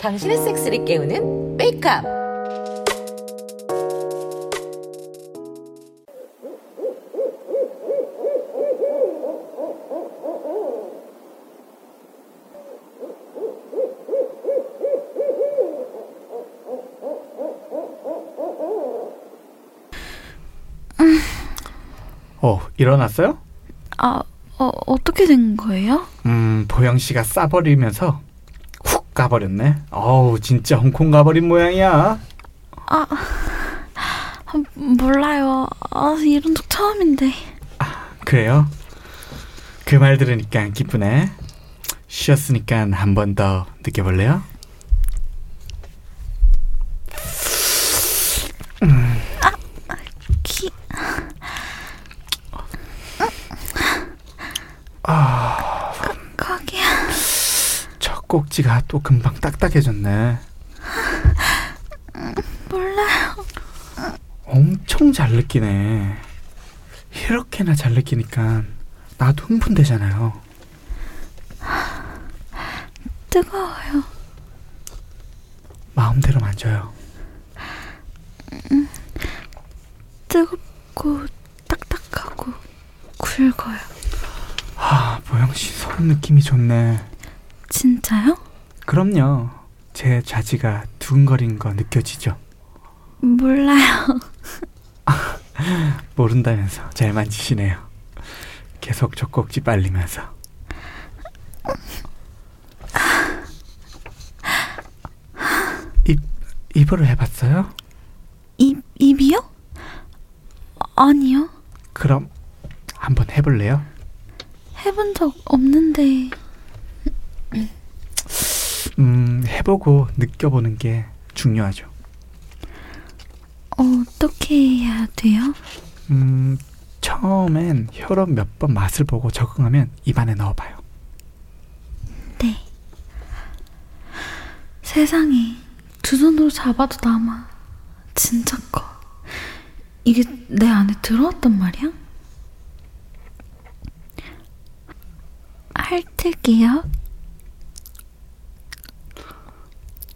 당신의 섹스를 깨우는 메이크업. 어, 일어났어요? 아, 어, 어떻게 된 거예요? 음, 보영 씨가 싸버리면서 훅 가버렸네. 어우, 진짜 홍콩 가버린 모양이야. 아, 몰라요. 아, 이런 적 처음인데. 그래요? 그 말 들으니까 기쁘네. 쉬었으니까 한 번 더 느껴볼래요? 첫 꼭지가 또 금방 딱딱해졌네. 몰라요. 엄청 잘 느끼네. 이렇게나 잘 느끼니까 나도 흥분되잖아요. 뜨거워요. 마음대로 만져요. 뜨겁고, 딱딱하고, 굵어요. 아, 보영 씨 손 느낌이 좋네. 진짜요? 그럼요. 제 자지가 두근거리는 거 느껴지죠? 몰라요. 모른다면서 잘 만지시네요. 계속 젖꼭지 빨리면서. 입, 입으로 해봤어요? 입, 입이요? 아니요. 그럼 한번 해볼래요? 해본 적 없는데. 음, 해보고 느껴보는 게 중요하죠. 어떻게 해야 돼요? 음, 처음엔 혈압 몇 번 맛을 보고 적응하면 입안에 넣어봐요. 네. 세상에 두 손으로 잡아도 남아. 진짜 커. 이게 내 안에 들어왔단 말이야? 핥을게요.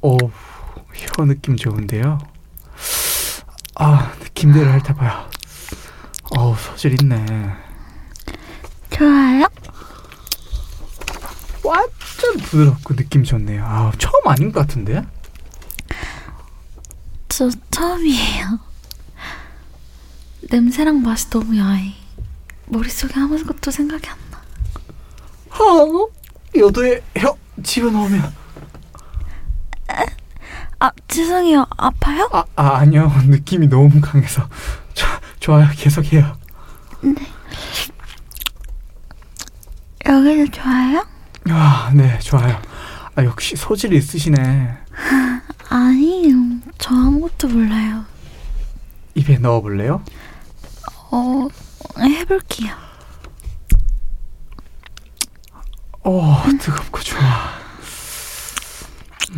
오, 혀 느낌 좋은데요? 아, 느낌대로 핥아봐요. 어우, 소질 있네. 좋아요? 완전 부드럽고 느낌 좋네요. 아, 처음 아닌 것 같은데? 저 처음이에요. 냄새랑 맛이 너무 야해. 머릿속에 아무것도 생각이 안 나. 어? 여도에 혀 집어넣으면 아, 죄송해요. 아파요? 아, 아 아니요 느낌이 너무 강해서 저, 좋아요 계속해요 여기도 좋아요? 아네 좋아요 아 역시 소질이 있으시네 아니요. 저 아무것도 몰라요. 입에 넣어볼래요? 어, 해볼게요. 오 뜨겁고 좋아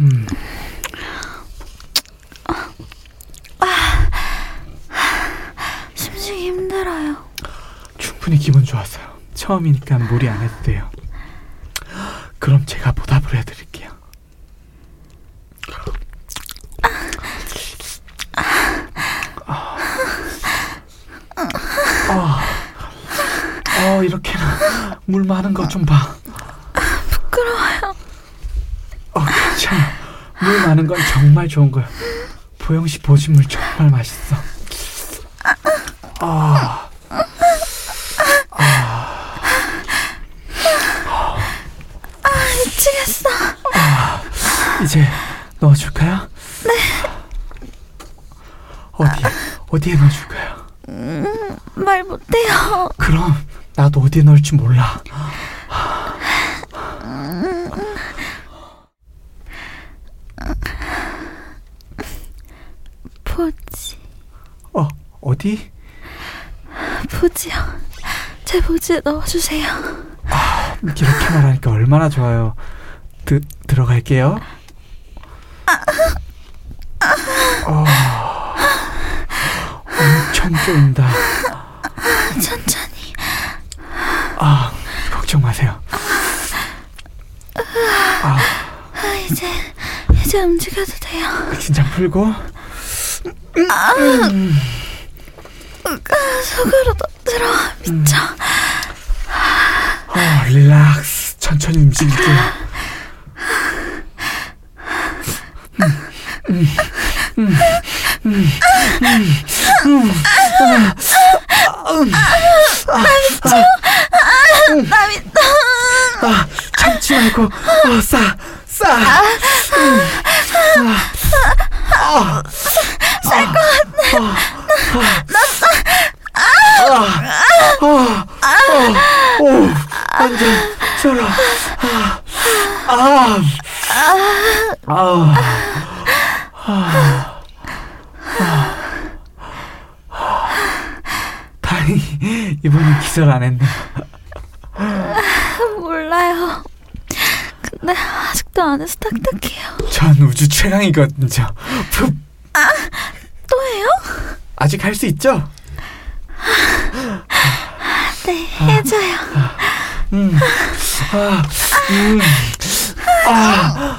음. 심지어 힘들어요. 충분히 기분 좋았어요. 처음이니까 무리 안 해도 돼요. 그럼 제가 보답을 해드릴게요. 아, 어, 이렇게나 물 많은 거좀 봐. 부끄러워요. 어, 괜찮아. 물 많은 건 정말 좋은 거야. 보영 씨 보신물 정말 맛있어. 아, 미치겠어. 이제 넣어줄까요? 네. 어디, 어디에 넣어줄까요? 말 못해요. 그럼 나도 어디에 넣을지 몰라. 포지, 어, 어디? 포지요. 제 포지에 넣어주세요. 이렇게 말하니까 얼마나 좋아요. 드, 들어갈게요. 어, 엄청 쪼인다. 천천히. 아, 걱정 마세요. 아, 아, 이제 이제 움직여도 돼요. 긴장 풀고. 속으로 도 들어와 미쳐. 어, 릴락스. 천천히 움직일게요. 나 미쳐. 아, 참지 말고 어, 싸, 싸. 쌀것 같네. 오, 완전 쩔어. 아, 아, 아, 다행히 이번엔 기절 안 했네. 몰라요. 근데 아직도 안에서 딱딱해요. 전 우 주 최강이거든요. 푹. 또 해요? 아직 할 수 있죠? 네, 해줘요. 음, 아, 음, 아, 아,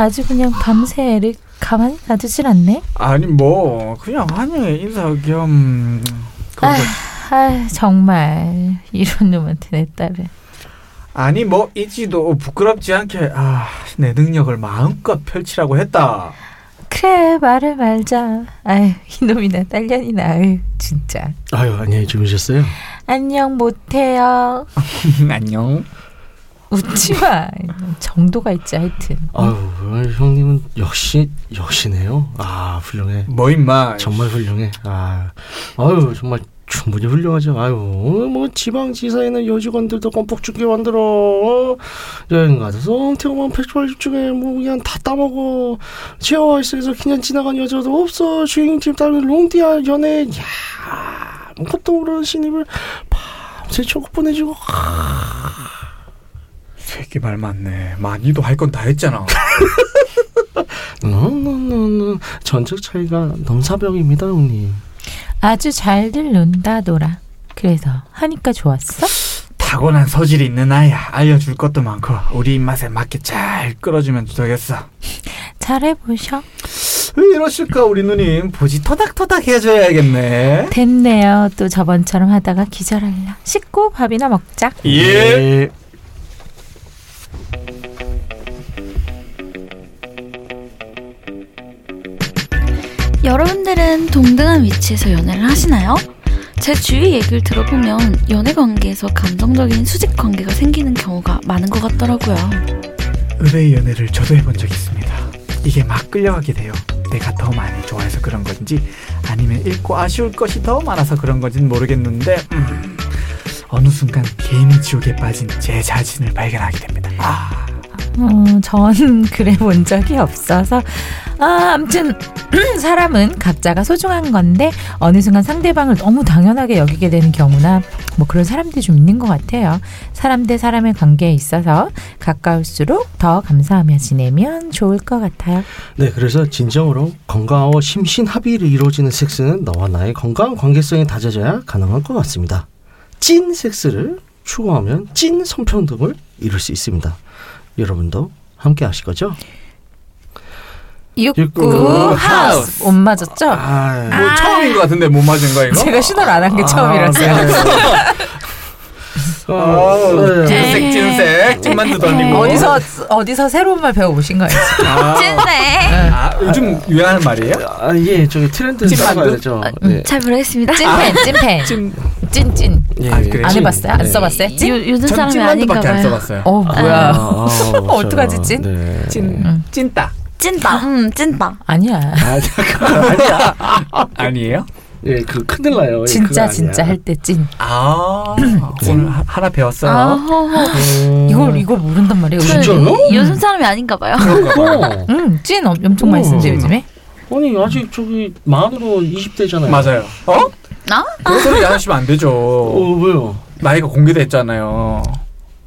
아주 그냥 밤새 애를 가만히 놔두질 않네. 아니 뭐 그냥 환영의 인사 겸. 아, 아 정말 이런 놈한테 내 딸을. 아니 뭐 이지도 부끄럽지 않게 아, 내 능력을 마음껏 펼치라고 했다. 그래 말을 말자. 아유 이놈이나 딸년이나 아유 진짜. 아유 안녕히 주무셨어요? 안녕 못해요. 안녕. 웃지 마. 정도가 있지 하여튼. 아유 형님은 역시 역시네요. 아 훌륭해. 뭐 임마. 정말 훌륭해. 아 아유 정말 충분히 훌륭하죠. 아유 뭐 지방지사에는 여직원들도 껌뻑 죽게 만들어. 어? 여행 가서 태국만 페스티벌 중에 뭐 그냥 다 따먹어. 치아와이스에서 그냥 지나간 여자도 없어. 주인팀 따르는 롱디아 연애. 야 아무것도 모르는 신입을 밤새 초급 보내주고. 새끼 말 맞네. 많이도 할 건 다 했잖아. no no no no 전적 차이가 넘사벽입니다 형님. 아주 잘들 논다 놀아. 그래서 하니까 좋았어? 타고난 소질이 있는 아이야. 알려줄 것도 많고 우리 입맛에 맞게 잘 끌어주면 되겠어. 잘해보셔. 왜 이러실까 우리 누님 보지 토닥토닥 해줘야겠네. 됐네요. 또 저번처럼 하다가 기절할라. 씻고 밥이나 먹자. 예. 네. 여러분들은 동등한 위치에서 연애를 하시나요? 제 주위 얘기를 들어보면 연애 관계에서 감정적인 수직 관계가 생기는 경우가 많은 것 같더라고요. 의뢰의 연애를 저도 해본 적 있습니다. 이게 막 끌려가게 돼요. 내가 더 많이 좋아해서 그런 건지 아니면 잃고 아쉬울 것이 더 많아서 그런 건지는 모르겠는데 음, 어느 순간 개인의 지옥에 빠진 제 자신을 발견하게 됩니다. 아, 어, 전 그래 본 적이 없어서. 아, 아무튼 사람은 각자가 소중한 건데 어느 순간 상대방을 너무 당연하게 여기게 되는 경우나 뭐 그런 사람들이 좀 있는 것 같아요. 사람 대 사람의 관계에 있어서 가까울수록 더 감사하며 지내면 좋을 것 같아요. 네, 그래서 진정으로 건강하고 심신 합의로 이루어지는 섹스는 너와 나의 건강한 관계성이 다져져야 가능할 것 같습니다. 찐 섹스를 추구하면 찐 성평등을 이룰 수 있습니다. 여러분도 함께 하실 거죠? 육구 하우스 못 맞았죠? 아, 뭐 처음인 것 같은데 못 맞은 거 이거? 제가 신호를 안 한게 아, 처음이라서요. 찐색 찐색 찐만두도 아니고 어디서 어디서 새로운 말 배워보신 거예요? 아, 찐네. 아, 요즘 유행하는 말이에요? 아, 예, 저기 트렌드 찐만두? 따라가야죠. 네. 잘 모르겠습니다. 찐펜 찐펜 찐 찐찐 예, 아, 그래. 안 찐. 해봤어요? 안 네. 써봤어요? 찐? 요, 요즘 전 사람이 아닌가 찐만두밖에 안 봐요. 써봤어요. 어 뭐야? 아, 아, 어떡하지, 찐? 네. 찐 음. 찐따 찐빵. 음, 찐빵. 아니야. 아. 아니야. 아니에요? 예, 그 큰일 나요. 예, 진짜. 진짜 할 때 찐. 아 오늘 하- 하나 배웠어요. 아. 음. 이걸 이걸 모른단 말이에요. 진짜요? 요즘 사람이 아닌가 봐요. 그런가. 어. 응, 찐 엄- 엄청 많이 쓰는데 어. 요즘에. 아니 아직 저기 만으로 20대잖아요. 맞아요. 어? 나? 그런 소리 하시면 안 되죠. 어 왜요? 나이가 공개됐잖아요.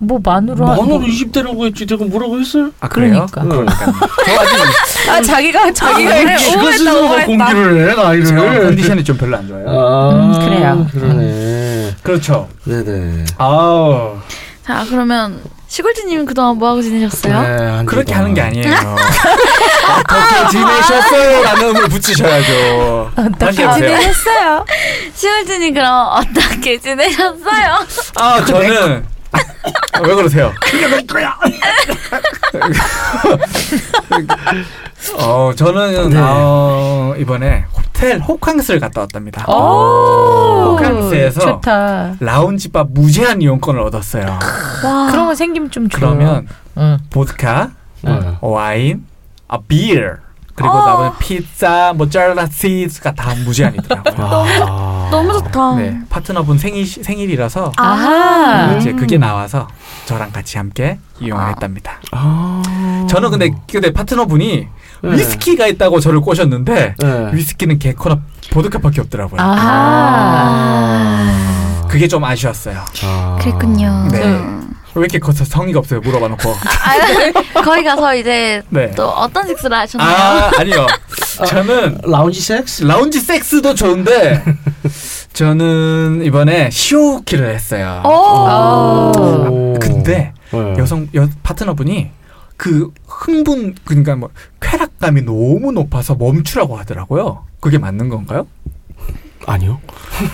뭐 만으로 한- 만으로 20대라고 했지 내가 뭐라고 했어요? 아 그래요? 그러니까. 아직 아 자기가 자기가 이렇게 지가 오해했다 스스로 오해했다. 공개를 해 나이를. 제가 컨디션이 좀 별로 안 좋아요. 아 음, 그래요. 그러네. 그렇죠. 네네. 아우 자, 그러면 시골지님 그동안 뭐 하고 지내셨어요? 네, 한 그렇게. 하는 게 아니에요. 어떻게 지내셨어요? 라는 음을 붙이셔야죠. 어떻게. 지내셨어요? 시골지님 그럼 어떻게 지내셨어요? 아 저는 왜 그러세요? 그게 내 거야. 어 저는 네. 어, 이번에 호텔 호캉스를 갔다 왔답니다. 오, 호캉스에서 좋다. 라운지바 무제한 이용권을 얻었어요. 와. 그런 거 생기면 좀 좋아. 그러면 응. 보드카, 네. 와인, 아 비어 그리고 어. 나머지 피자, 모짜렐라 치즈가 다 무제한이더라고요. 아. 너무 좋다. 네 파트너분 생일 생일이라서 아하. 이제 음. 그게 나와서 저랑 같이 함께 이용을 했답니다. 아. 저는 근데 근데 파트너분이 네. 위스키가 있다고 저를 꼬셨는데 네. 위스키는 개코나 보드카밖에 없더라고요. 아. 그게 좀 아쉬웠어요. 아. 그랬군요. 네. 음. 왜 이렇게 커서 성의가 없어요? 물어봐 놓고. 아, 거기 가서 이제 네. 또 어떤 식사를 하셨나요? 아 아니요. 저는 라운지 섹스? 라운지 섹스도 좋은데 저는 이번에 시오키를 했어요. 오. 오. 근데 네. 여성 여 파트너분이 그 흥분 그러니까 뭐 쾌락감이 너무 높아서 멈추라고 하더라고요. 그게 맞는 건가요? 아니요.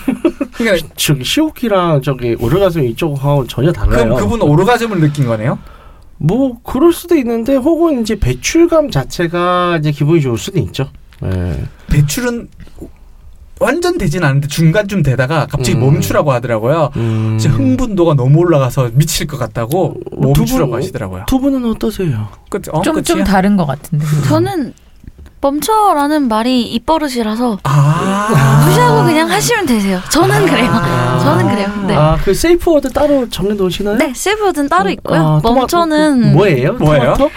그러니까 저기 시오키랑 저기 오르가즘 이쪽하고 전혀 달라요. 그럼 그분 오르가즘을 느낀 거네요. 뭐 그럴 수도 있는데 혹은 이제 배출감 자체가 이제 기분이 좋을 수도 있죠. 네. 배출은 완전 되진 않는데 중간쯤 되다가 갑자기 음. 멈추라고 하더라고요. 음. 진짜 흥분도가 너무 올라가서 미칠 것 같다고 어, 두 멈추라고 분- 하시더라고요. 두 분은 어떠세요? 끝, 어, 좀, 좀 끝이야? 다른 것 같은데. 저는 멈춰라는 말이 입버릇이라서 아 무시하고 그냥 하시면 되세요. 저는 그래요. 저는 그래요. 네. 아, 그 safe word 따로 정해 놓으시나요? 네, safe word는 따로 있고요. 아, 토마- 멈춰는 뭐예요? 뭐예요? 토마토?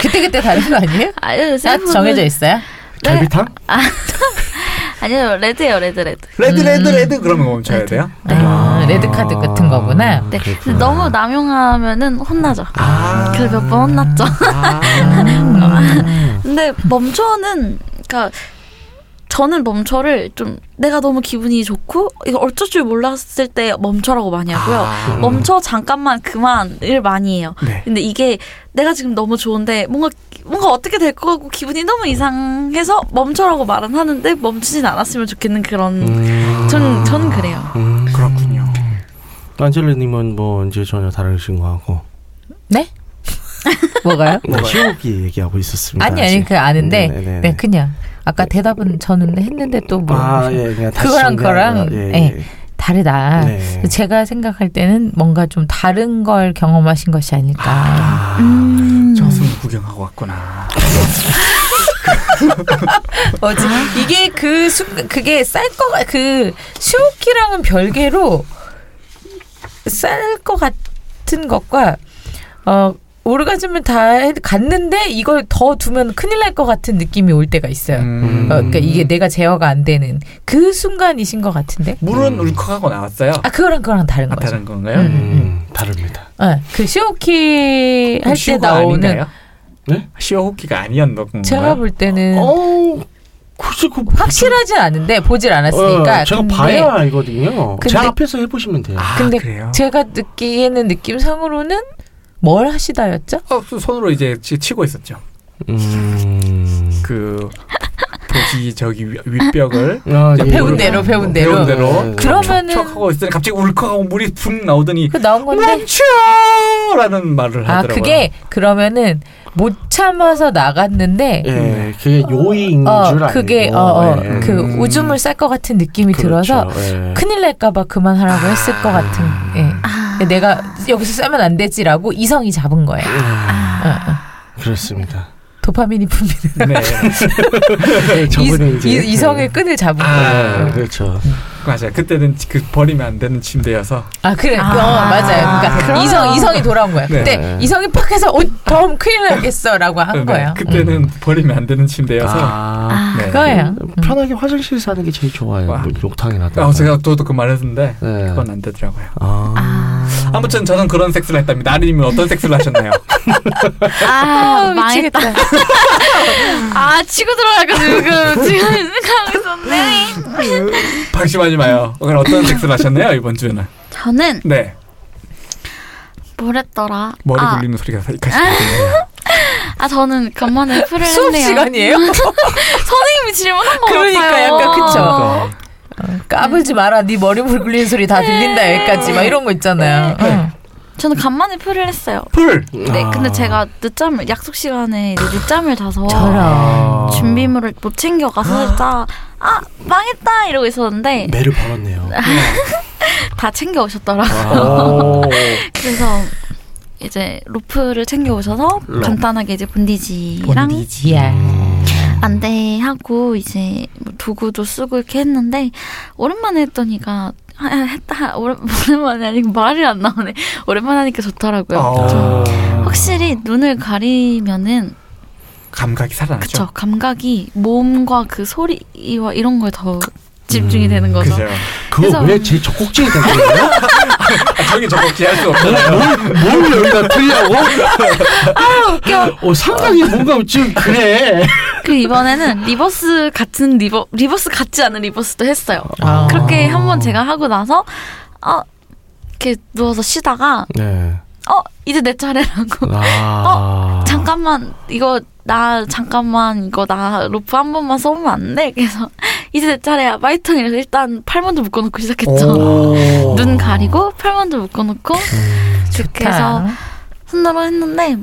그때 그때 다른 거 아니에요? 아니요, 딱 safe word는 정해져 있어요? 네. 갈비탕? 아 니요, red예요, red, red. red red 음. red 그러면 멈춰야 돼요? 아, 레드 카드 같은 거구나. 네. 근데 너무 남용하면은 혼나죠. 아. 그래서 몇 번 혼났죠. 아. 음. 근데 멈춰는 그러니까 저는 멈춰를 좀 내가 너무 기분이 좋고 이거 어쩔 줄 몰랐을 때 멈춰라고 많이 하고요. 아. 멈춰 잠깐만 그만을 많이 해요. 네. 근데 이게 내가 지금 너무 좋은데 뭔가 뭔가 어떻게 될 것 같고 기분이 너무 이상해서 멈춰라고 말은 하는데 멈추진 않았으면 좋겠는 그런 음. 전 저는 그래요. 음. 그렇군요. 안젤라님은 뭐 이제 전혀 다르신 거 같고 네? 뭐가요? 네, 시오키 얘기하고 있었습니다. 아니, 아니. 그 아는데. 네네네. 네, 그냥. 아까 대답은 저는 했는데 또 뭐. 아, 예, 그거랑 그거랑, 예, 예. 다르다. 네. 제가 생각할 때는 뭔가 좀 다른 걸 경험하신 것이 아닐까. 아, 음. 구경하고 왔구나. 뭐지? 이게 그 순간 그게 쌀 거가 그 슈오키랑은 별개로 쌀 것 같은 것과 어 오르가즘을 다 해- 갔는데 이걸 더 두면 큰일 날 것 같은 느낌이 올 때가 있어요. 음. 어, 그러니까 이게 내가 제어가 안 되는 그 순간이신 것 같은데. 물은 음. 울컥하고 나왔어요. 아 그거랑 그거랑 다른 아, 거죠. 다른 건가요? 음. 음, 다릅니다. 어, 그 슈오키 할 때 나오는 아닌가요? 네? 시오 호키가 아니었던 건가요? 제가 볼 때는 어, 글쎄 그 확실하진 않은데 보질 않았으니까. 어, 제가 근데 봐야 알거든요. 제 근데- 앞에서 해보시면 돼요. 아, 근데 그래요? 제가 느끼기에는 느낌상으로는 뭘 하시다였죠? 어, 그 손으로 이제 치- 치고 있었죠. 음. 그 보시 저기 위- 윗벽을 아, 자, 예. 배운 대로 배운 대로. 배운 대로 네. 그러면은 척하고 있더니 갑자기 울컥하고 물이 붕 나오더니 그 나온 건데 멈춰라는 말을 아 하더라고요. 그게 그러면은 못 참아서 나갔는데 예, 그게 요의인 어줄 알고. 그게 어그 예. 그 음. 오줌을 쌀 것 같은 느낌이 그렇죠. 들어서 예. 큰일 날까봐 그만하라고 했을 것 같은 예. 아, 내가 여기서 싸면 안 되지라고 이성이 잡은 거예요. 아, 어, 어. 그렇습니다. 도파민이 분비는 네. 이제 이, 이성의 끈을 잡은 아, 거예요. 네, 그렇죠. 맞아요. 그때는 그 버리면 안 되는 침대여서 아 그래, 아, 어, 맞아요. 그러니까 그러면- 이성 이성이 돌아온 거야. 네. 그때 이성이 팍 해서 어, 덤 큰일 나겠어라고 한 네, 거예요. 그때는 버리면 안 되는 침대여서 아, 아, 네. 그거예요. 음, 편하게 화장실 사는 게 제일 좋아요. 와. 뭐 욕탕이라든가. 아, 제가 저도 그 말했는데 네. 그건 안 되더라고요. 아. 아, 아무튼 저는 그런 섹스를 했답니다. 아리님은 어떤 섹스를 하셨나요? 아, 망했다. 미치겠다. 아, 치고 들어가가지고 지금 생각하고 있었네. 방심하지 마요. 그럼 어떤 섹스를 하셨나요 이번 주에는? 저는 네. 뭘 했더라? 머리 아, 굴리는 소리가 살짝시거든요. 아, 저는 간만에 풀을 수업 했네요. 시간이에요? 선생님이 질문한 거 그러니까 같아요. 약간 그쵸. 어. 까불지 마라. 네 머리 굴리는 소리 다 들린다 여기까지 막 이런 거 있잖아요. 네. 응. 저는 간만에 풀을 했어요. 풀. 네, 아. 근데 제가 늦잠을 약속 시간에 이제 늦잠을 자서 저런. 준비물을 못 챙겨가서 살짝 아 망했다 이러고 있었는데 매를 벌었네요. 다 챙겨 오셨더라고요. 오. 그래서 이제 로프를 챙겨 오셔서 로. 간단하게 이제 본디지랑 본디지. 예. 음. 안대하고 이제 뭐 도구도 쓰고 이렇게 했는데 오랜만에 했더니가 아, 했다 오랜, 오랜만에 아니고 말이 안 나오네 오랜만에 하니까 좋더라고요. 아. 좀 확실히 눈을 가리면은 감각이 살아나죠. 그쵸 감각이 몸과 그 소리와 이런 거에 더 집중이 음, 되는 거죠. 그죠. 그거 왜제 젖꼭지에 된 거예요? 아, 저기 저거 기할 수 없잖아요. 뭘 여기다 틀려고? 아 웃겨. 어, 상당히 뭔가 좀 그래. 그 이번에는 reverse 같은 rever reverse 같지 않은 reverse도 했어요. 아. 그렇게 한번 제가 하고 나서 어 이렇게 누워서 쉬다가 네. 어 이제 내 차례라고 아. 잠깐만 이거 나 잠깐만 이거 나 로프 한 번만 써보면 안 돼? 그래서 이제 내 차례야 my turn이라서 일단 팔만도 묶어놓고 시작했죠. 오. 눈 가리고 팔만도 묶어놓고 음. 그렇게 해서 손으로 했는데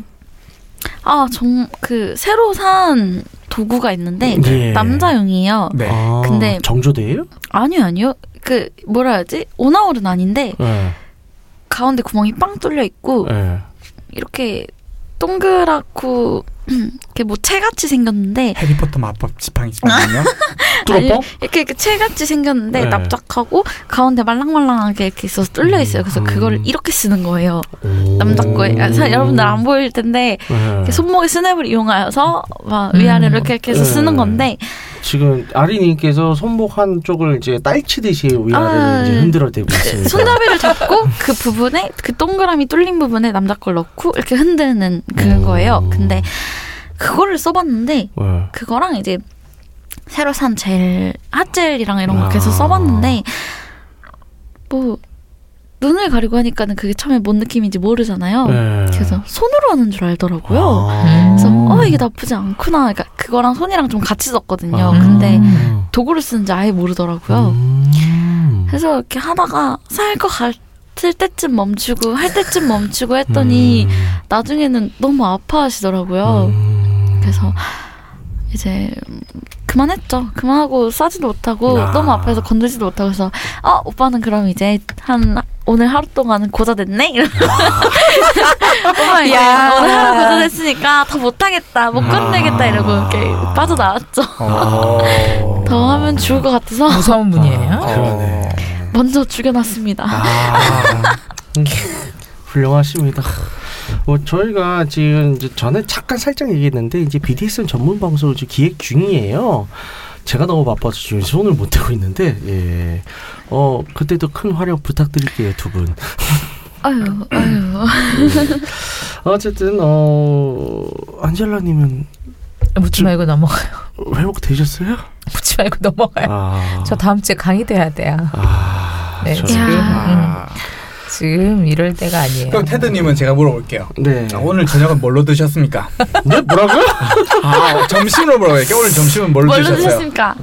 아정그 새로 산 도구가 있는데 네. 남자용이에요. 네. 아, 근데- 정조대예요? 아니요 아니요 그 뭐라 해야지 오나홀은 아닌데 네. 가운데 구멍이 빵 뚫려 있고 네. 이렇게 동그랗고 이렇게 뭐 채같이 생겼는데 해리포터 마법 지팡이 있거든요. 뚫어뻥? 이렇게, 이렇게 채같이 생겼는데 네. 납작하고 가운데 말랑말랑하게 이렇게 있어서 뚫려 있어요. 그래서 음. 그거를 이렇게 쓰는 거예요. 오. 남자 거에 아, 사- 여러분들 안 보일 텐데 네. 이렇게 손목에 스냅을 이용하여서 막 음. 위아래로 이렇게, 이렇게 해서 네. 쓰는 건데 지금 아리님께서 손목 한 쪽을 이제 딸치듯이 위아래를 아, 이제 흔들어 대고 있습니다. 손잡이를 잡고 그 부분에 그 동그라미 뚫린 부분에 남자 걸 넣고 이렇게 흔드는 그거예요. 오. 근데 그거를 써봤는데 네. 그거랑 이제 새로 산 젤, 핫젤이랑 이런 거 아. 계속 써봤는데 뭐 눈을 가리고 하니까는 그게 처음에 뭔 느낌인지 모르잖아요. 네. 그래서 손으로 하는 줄 알더라고요. 아. 그래서 어 이게 나쁘지 않구나. 그러니까 그거랑 손이랑 좀 같이 썼거든요. 아. 근데 음. 도구를 쓰는지 아예 모르더라고요. 음. 그래서 이렇게 하다가 살 것 같을 때쯤 멈추고 할 때쯤 멈추고 했더니 음. 나중에는 너무 아파하시더라고요. 음. 그래서 이제 음, 그만했죠. 그만하고 싸지도 못하고 아. 너무 아파서 건들지도 못하고 해서 아 오빠는 그럼 이제 한 오늘 하루 동안은 고자 됐네. 이제 야. 오늘 하루 고자 됐으니까 더 못하겠다, 못 건들겠다 이러고 이렇게 빠져나왔죠. 어. 더 하면 죽을 것 같아서 무서운 분이에요. 아, 그러네. 먼저 죽여놨습니다. 아, 음, 훌륭하십니다. 뭐 저희가 지금 이제 전에 잠깐 살짝 얘기했는데 이제 BDSM 전문 방송을 기획 중이에요. 제가 너무 바빠서 지금 손을 못 대고 있는데 예. 어 그때도 큰 활약 부탁드릴게요 두 분. 아유, 아유. 어쨌든 어 안젤라님은 묻지 말고 넘어가요. 회복 되셨어요? 묻지 말고 넘어가요. 아, 저 다음 주에 강의 돼야 돼요. 아, 네, 저- 지금 아. 지금 이럴 때가 아니에요. 그럼 테드님은 제가 물어볼게요. 네. 아, 오늘 저녁은 뭘로 드셨습니까? 네 뭐라고요? 아 점심으로 물어볼게요. 오늘 점심은 뭘로 뭘로 드셨어요? 드셨습니까?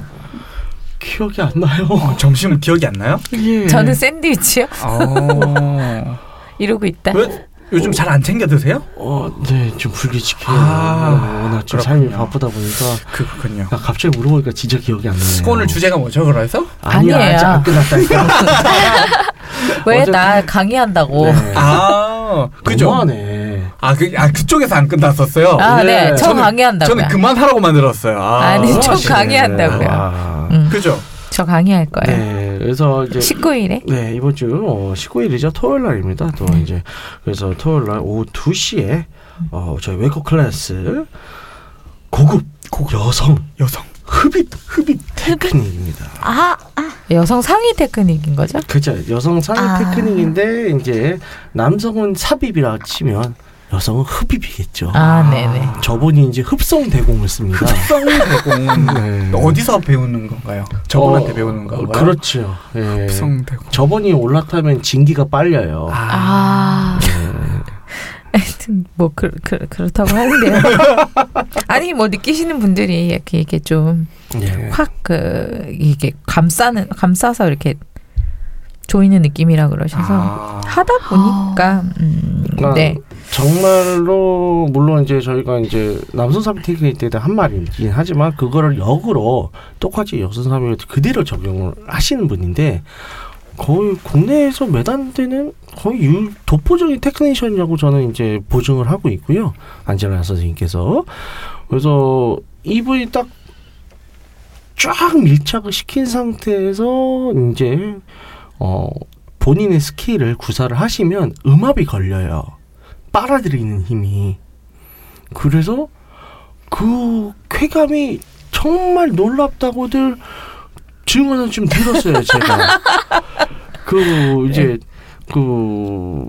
기억이 안 나요. 어, 점심은 기억이 안 나요? 예. 저는 샌드위치요. 어. 이러고 있다. 왜 요즘 잘 안 챙겨 드세요? 어, 네, 좀 불규칙해요. 아, 워낙 좀 그렇군요. 삶이 바쁘다 보니까 그렇군요. 나 갑자기 물어보니까 진짜 기억이 안 나네요. 오늘 주제가 뭐죠? 그래서? 아니야, 아니에요. 아직 안 끝났다니까. 왜 나 강의한다고? 네. 아 그죠? 너무하네. 아 아, 그, 아 그쪽에서 안 끝났었어요. 아, 네. 네. 저 저는- 강의한다고요. 저는 그만하라고 만 들었어요. 아, 아니, 저 하시네. 강의한다고요. 아. 음, 그죠? 저 강의할 거예요. 네, 그래서 이제 19일에. 네 이번 주 어, 19일이죠 토요일 날입니다. 또 네. 이제 그래서 토요일 날 오후 2 시에 어, 저희 웨이커 클래스 고급 여성 여성. 흡입 흡입 테크닉입니다. 아, 아, 여성 상위 테크닉인 거죠? 그죠 여성 상위 아. 테크닉인데 이제 남성은 삽입이라 치면 여성은 흡입이겠죠. 아, 네네. 저분이 이제 흡성대공을 씁니다. 흡성대공 네. 어디서 배우는 건가요? 저분한테 어, 배우는 건가요? 그렇죠. 예. 흡성대공. 저분이 올라타면 진기가 빨려요. 아. 하여튼 뭐 그, 그, 그렇다고 하는데요. 아니 뭐 느끼시는 분들이 이렇게 이게 좀 예. 확그 이게 감싸는 감싸서 이렇게 조이는 느낌이라 그러셔서 아. 하다 보니까 음, 그러니까 네. 정말로 물론 이제 저희가 이제 남성 삽입 테크닉 때도 한 말이긴 하지만 그거를 역으로 똑같이 여성 삽입을 그대로 적용을 하시는 분인데 거의 국내에서 매단되는 거의 유, 독보적인 테크니션이라고 저는 이제 보증을 하고 있고요 안젤라 선생님께서 그래서 이분이 딱 쫙 밀착을 시킨 상태에서 이제 어 본인의 스킬을 구사를 하시면 음압이 걸려요. 빨아들이는 힘이. 그래서 그 쾌감이 정말 놀랍다고들 증언을 좀 들었어요, 제가. 그 이제 그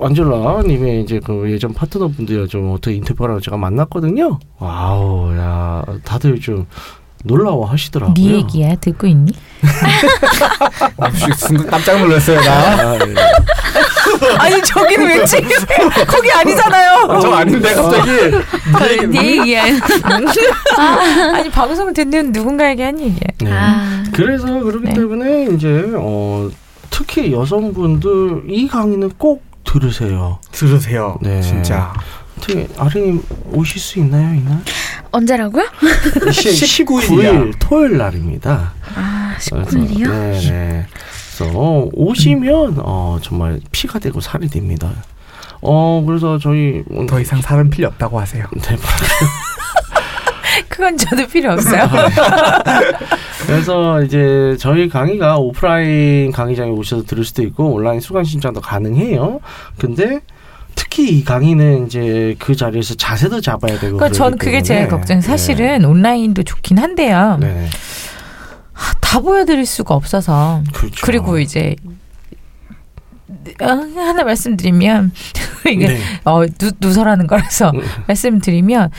안젤라 님의 이제 그 예전 파트너분들 좀 어떻게 인터뷰하라고 제가 만났거든요. wow, 야, 다들 좀 놀라워 하시더라고요. 네 애기야 듣고 있니? 어, 순간 깜짝 놀랐어요, 나. 아, 예. 아니 저기는 왜 찍으세요? 거기 아니잖아요. 저 아닌데, 갑자기. 네 네 애기야. 아니 방송을 듣는 누군가에게 한 얘기야. 네. 아. 그래서 그렇기 네. 때문에 이제 어 특히 여성분들 이 강의는 꼭 들으세요. 들으세요. 네. 진짜. 특히 아린님 오실 수 있나요, 이날? 언제라고요? 19일 이야. 9일 토요일 날입니다. 아, 그래서, 19일이요? 네, 네. 그래서 오시면 어 정말 피가 되고 살이 됩니다. 어 그래서 저희 더 이상 살은 필요 없다고 하세요. 네, 그건 저도 필요 없어요. 그래서 이제 저희 강의가 오프라인 강의장에 오셔서 들을 수도 있고 온라인 수강 신청도 가능해요. 근데 특히 이 강의는 이제 그 자리에서 자세도 잡아야 되고. 그러니까 전 그게 제 때문에. 걱정. 사실은 온라인도 좋긴 한데요. 네. 다 보여드릴 수가 없어서 그렇죠. 그리고 이제 어, 하나 말씀드리면 이게 네. 어, 누, 누설하는 거라서 음. 말씀드리면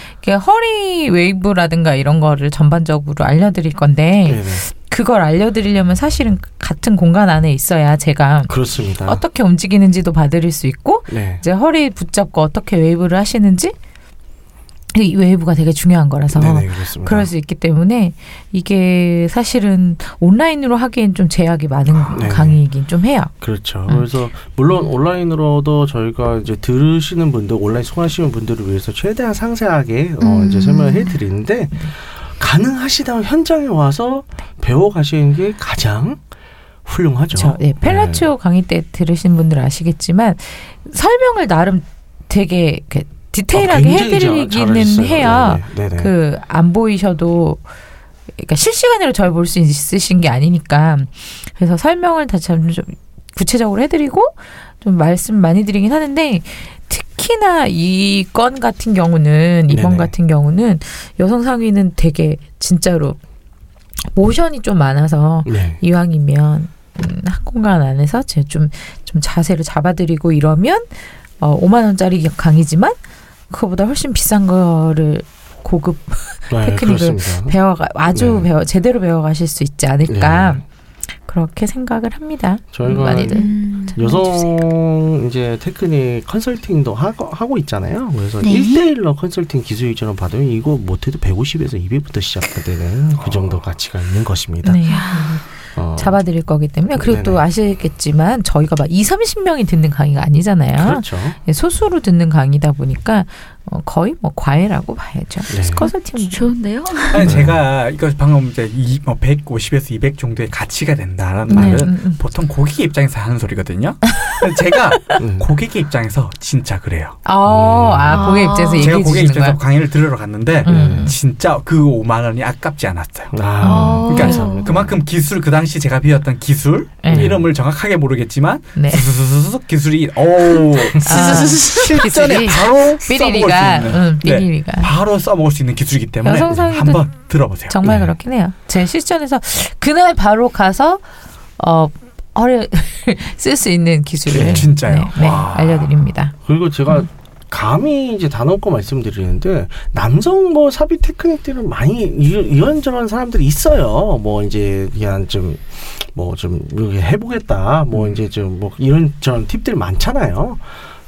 허리 웨이브라든가 이런 거를 전반적으로 알려드릴 건데 네네. 그걸 알려드리려면 사실은 같은 공간 안에 있어야 제가 그렇습니다. 어떻게 움직이는지도 봐드릴 수 있고 네. 이제 허리 붙잡고 어떻게 웨이브를 하시는지 이 웨이브가 되게 중요한 거라서 네네. 그럴 수 있기 때문에 이게 사실은 온라인으로 하기엔 좀 제약이 많은 네네. 강의이긴 좀 해요. 그렇죠. 음. 그래서 물론 온라인으로도 저희가 이제 들으시는 분들 온라인 수강하시는 분들을 위해서 최대한 상세하게 어 음. 이제 설명을 해드리는데 가능하시다면 현장에 와서 배워 가시는 게 가장 훌륭하죠. 저 네, 펠라치오 강의 때 들으신 분들 아시겠지만 설명을 나름 되게 그 디테일하게 해드리기는. 해야. 그 안 보이셔도 그러니까 실시간으로 절볼수 있으신 게 아니니까 그래서 설명을 다참 좀 구체적으로 해드리고 좀 말씀 많이 드리긴 하는데 특히나 이 건 같은 경우는 이번 네네. 같은 경우는 여성 상위는 되게 진짜로 모션이 좀 많아서 네. 이왕이면 음, 한 공간 안에서 제가 좀, 좀 자세를 잡아드리고 이러면 어, 5만 원짜리 강의지만 그거보다 훨씬 비싼 거를 고급 네, 테크닉을 그렇습니다. 배워가 아주 네. 배워 제대로 배워가실 수 있지 않을까 네. 그렇게 생각을 합니다. 저희가 많이들 음. 여성 이제 테크닉 컨설팅도 하고, 하고 있잖아요. 그래서 네. 일 1대1로 컨설팅 기술 일전을 받으면 이거 못해도 150에서 200부터 시작되는 그 정도 가치가 있는 것입니다. 네. 어, 잡아드릴 거기 때문에 그리고 또 네네. 아시겠지만 저희가 막 2, 30명이 듣는 강의가 아니잖아요. 그렇죠. 예, 소수로 듣는 강의다 보니까 어, 거의 뭐 과외라고 봐야죠. 네. 컨설팅 좋은데요? 아니 네. 제가 이거 방금 이제 이, 뭐 150에서 200 정도의 가치가 된다라는 네, 말은 음, 음. 보통 고객 입장에서 하는 소리거든요. 제가 음. 고객의 입장에서 진짜 그래요. 어, 아, 아. 고객 입장에서 제가 얘기해 고객 주시는 입장에서 거야. 강의를 들으러 갔는데 음. 진짜 그 5만 원이 아깝지 않았어요. 아, 어. 그러니까 오. 그만큼 기술 그 당시 제가 배웠던 기술 네. 이름을 정확하게 모르겠지만 네. 스스스스 기술이 오 아, 실전에 기술이 바로 써먹을 수 삐리리가, 있는 응, 네, 삐리리가. 바로 써먹을 수 있는 기술이기 때문에 여성 한번 들어보세요. 정말 네. 그렇긴 해요. 제 실전에서 그날 바로 가서 어 허리 쓸수 있는 기술을 진짜요? 네, 네, 와. 알려드립니다. 그리고 제가 음. 감히 이제 단언코 말씀드리는데 남성 뭐 삽입 테크닉들은 많이 이- 이런저런 사람들이 있어요. 뭐 이제 그냥 좀 뭐 좀 이렇게 해보겠다. 음. 뭐 이제 좀 뭐 이런 저런 팁들이 많잖아요.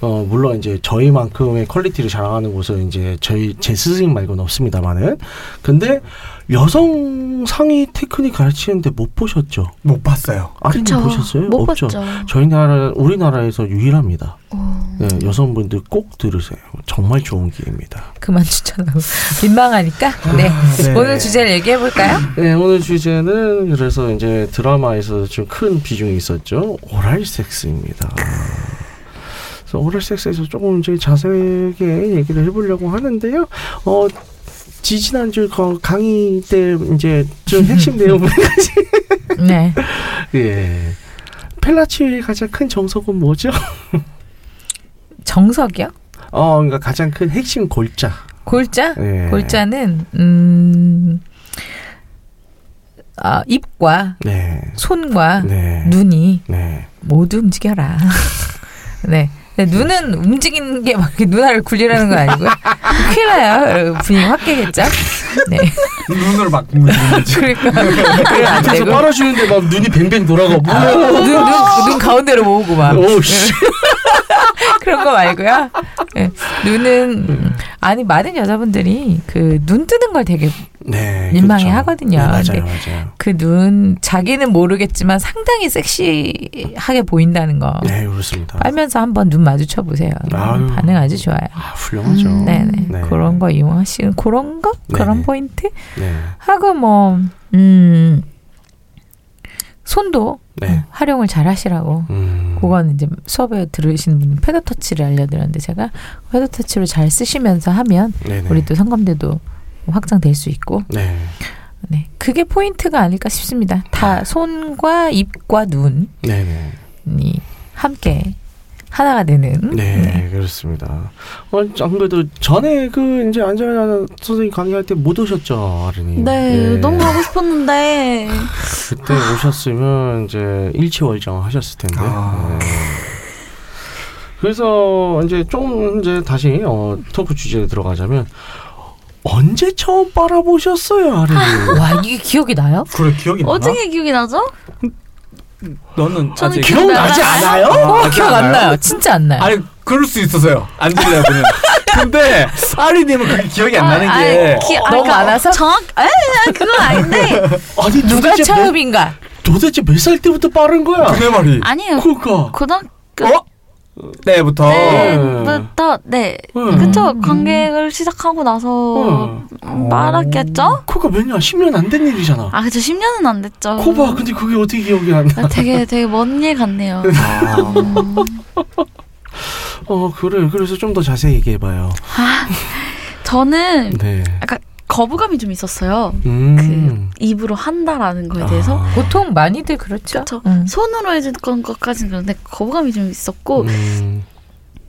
어 물론 이제 저희만큼의 quality를 자랑하는 곳은 이제 저희 제 스승님 말고는 없습니다만은 근데 여성 상의 테크닉 가르치는데 못 보셨죠? 못 봤어요. 그쵸. 보셨어요? 못 없죠. 봤죠. 저희 나라 우리나라에서 유일합니다. 오. 네, 여성분들 꼭 들으세요. 정말 좋은 기회입니다. 그만 추천하고 민망하니까 네. 네. 오늘 주제를 얘기해 볼까요? 네, 오늘 주제는 그래서 이제 드라마에서 좀 큰 비중이 있었죠. 오랄 섹스입니다. 그래서 오랄 섹스에서 조금 이제 자세하게 얘기를 해보려고 하는데요. 어, 지지난주 거- 강의 때 이제 좀 핵심 내용까지 네. 예. 펠라치의 가장 큰 정석은 뭐죠? 정석이요? 어, 그러니까 가장 큰 핵심 골자. 골자? 예. 골자는 음 아, 입과 네. 손과 네. 눈이 네. 모두 움직여라. 네. 근데 눈은 움직이는 게막 눈알을 굴리라는 건 아니고요. 큰일 나요. 분위기 확 깨겠죠? 네. 눈을 막 물리는지. 그러니까. 그러면 안 그래서 되고. 빨아주는데 막 눈이 뱅뱅 돌아가. 눈, 눈, 눈 가운데로 모으고 막. 오, 씨. 그런 거 말고요. 네. 눈은, 음, 아니, 많은 여자분들이 그 눈 뜨는 걸 되게 네. 민망해 그렇죠. 하거든요. 네, 맞아요, 맞아요. 그 눈, 자기는 모르겠지만 상당히 섹시하게 보인다는 거. 네, 그렇습니다. 빨면서 한번 눈 마주쳐 보세요. 반응 아주 좋아요. 아, 훌륭하죠. 음. 네네. 네. 그런 거 이용하시는 그런 거 그런. 포인트 네. 하고 뭐 음. 손도 네. 활용을 잘 하시라고. 음. 그건 이제 수업에 들으시는 분은 feather touch를 알려드렸는데 제가 feather touch로 잘 쓰시면서 하면 네네. 우리 또 성감대도 확장될 수 있고 네. 네 그게 포인트가 아닐까 싶습니다. 다 손과 입과 눈이 네네. 함께 하나가 되는 네, 그렇습니다. 어, 안 그래도 전에 그 이제 안전하 선생님 강의할 때 못 오셨죠, 아린이? 네, 예. 너무 가고 싶었는데 그때 오셨으면 이제 일치월장 하셨을 텐데. 아. 네. 그래서 이제 좀 이제 다시 어, 토크 주제에 들어가자면 언제 처음 빨아보셨어요, 아린이? 와 이게 기억이 나요? 그래 기억이 나나? 어떻게 기억이 나죠? 너는 저는 아직 기억- 기억나지 않아요? 아, 어, 기억 안 나요. 진짜 안 나요. 아니 그럴 수 있어서요. 안질려고는. 근데 아리님은 그게 기억이 안 나는 아, 게 아니, 기- 너무 그러니까 많아서? 정확 에 그건 아닌데 아니 누가 처음인가? 도대체 몇 살 때부터 빠른 거야? 그내 말이. 아니에요. 그니까. 고등학교 어? 때부터. 때부터 네 응. 그쵸 관계를 시작하고 나서 응. 음, 빨았겠죠? 그거 몇 년, 10년 안 된 일이잖아. 아 그쵸 10년은 안 됐죠. 코봐, 근데 그게 어떻게 기억이 안 나? 아, 되게 되게 먼 일 같네요. 어, 그래. 그래서 좀 더 자세히 얘기해봐요. 저는 네. 약간 거부감이 좀 있었어요. 음. 그 입으로 한다라는 거에 대해서 아. 보통 많이들 그렇죠. 응. 손으로 건 것까지는 그런데 거부감이 좀 있었고 음.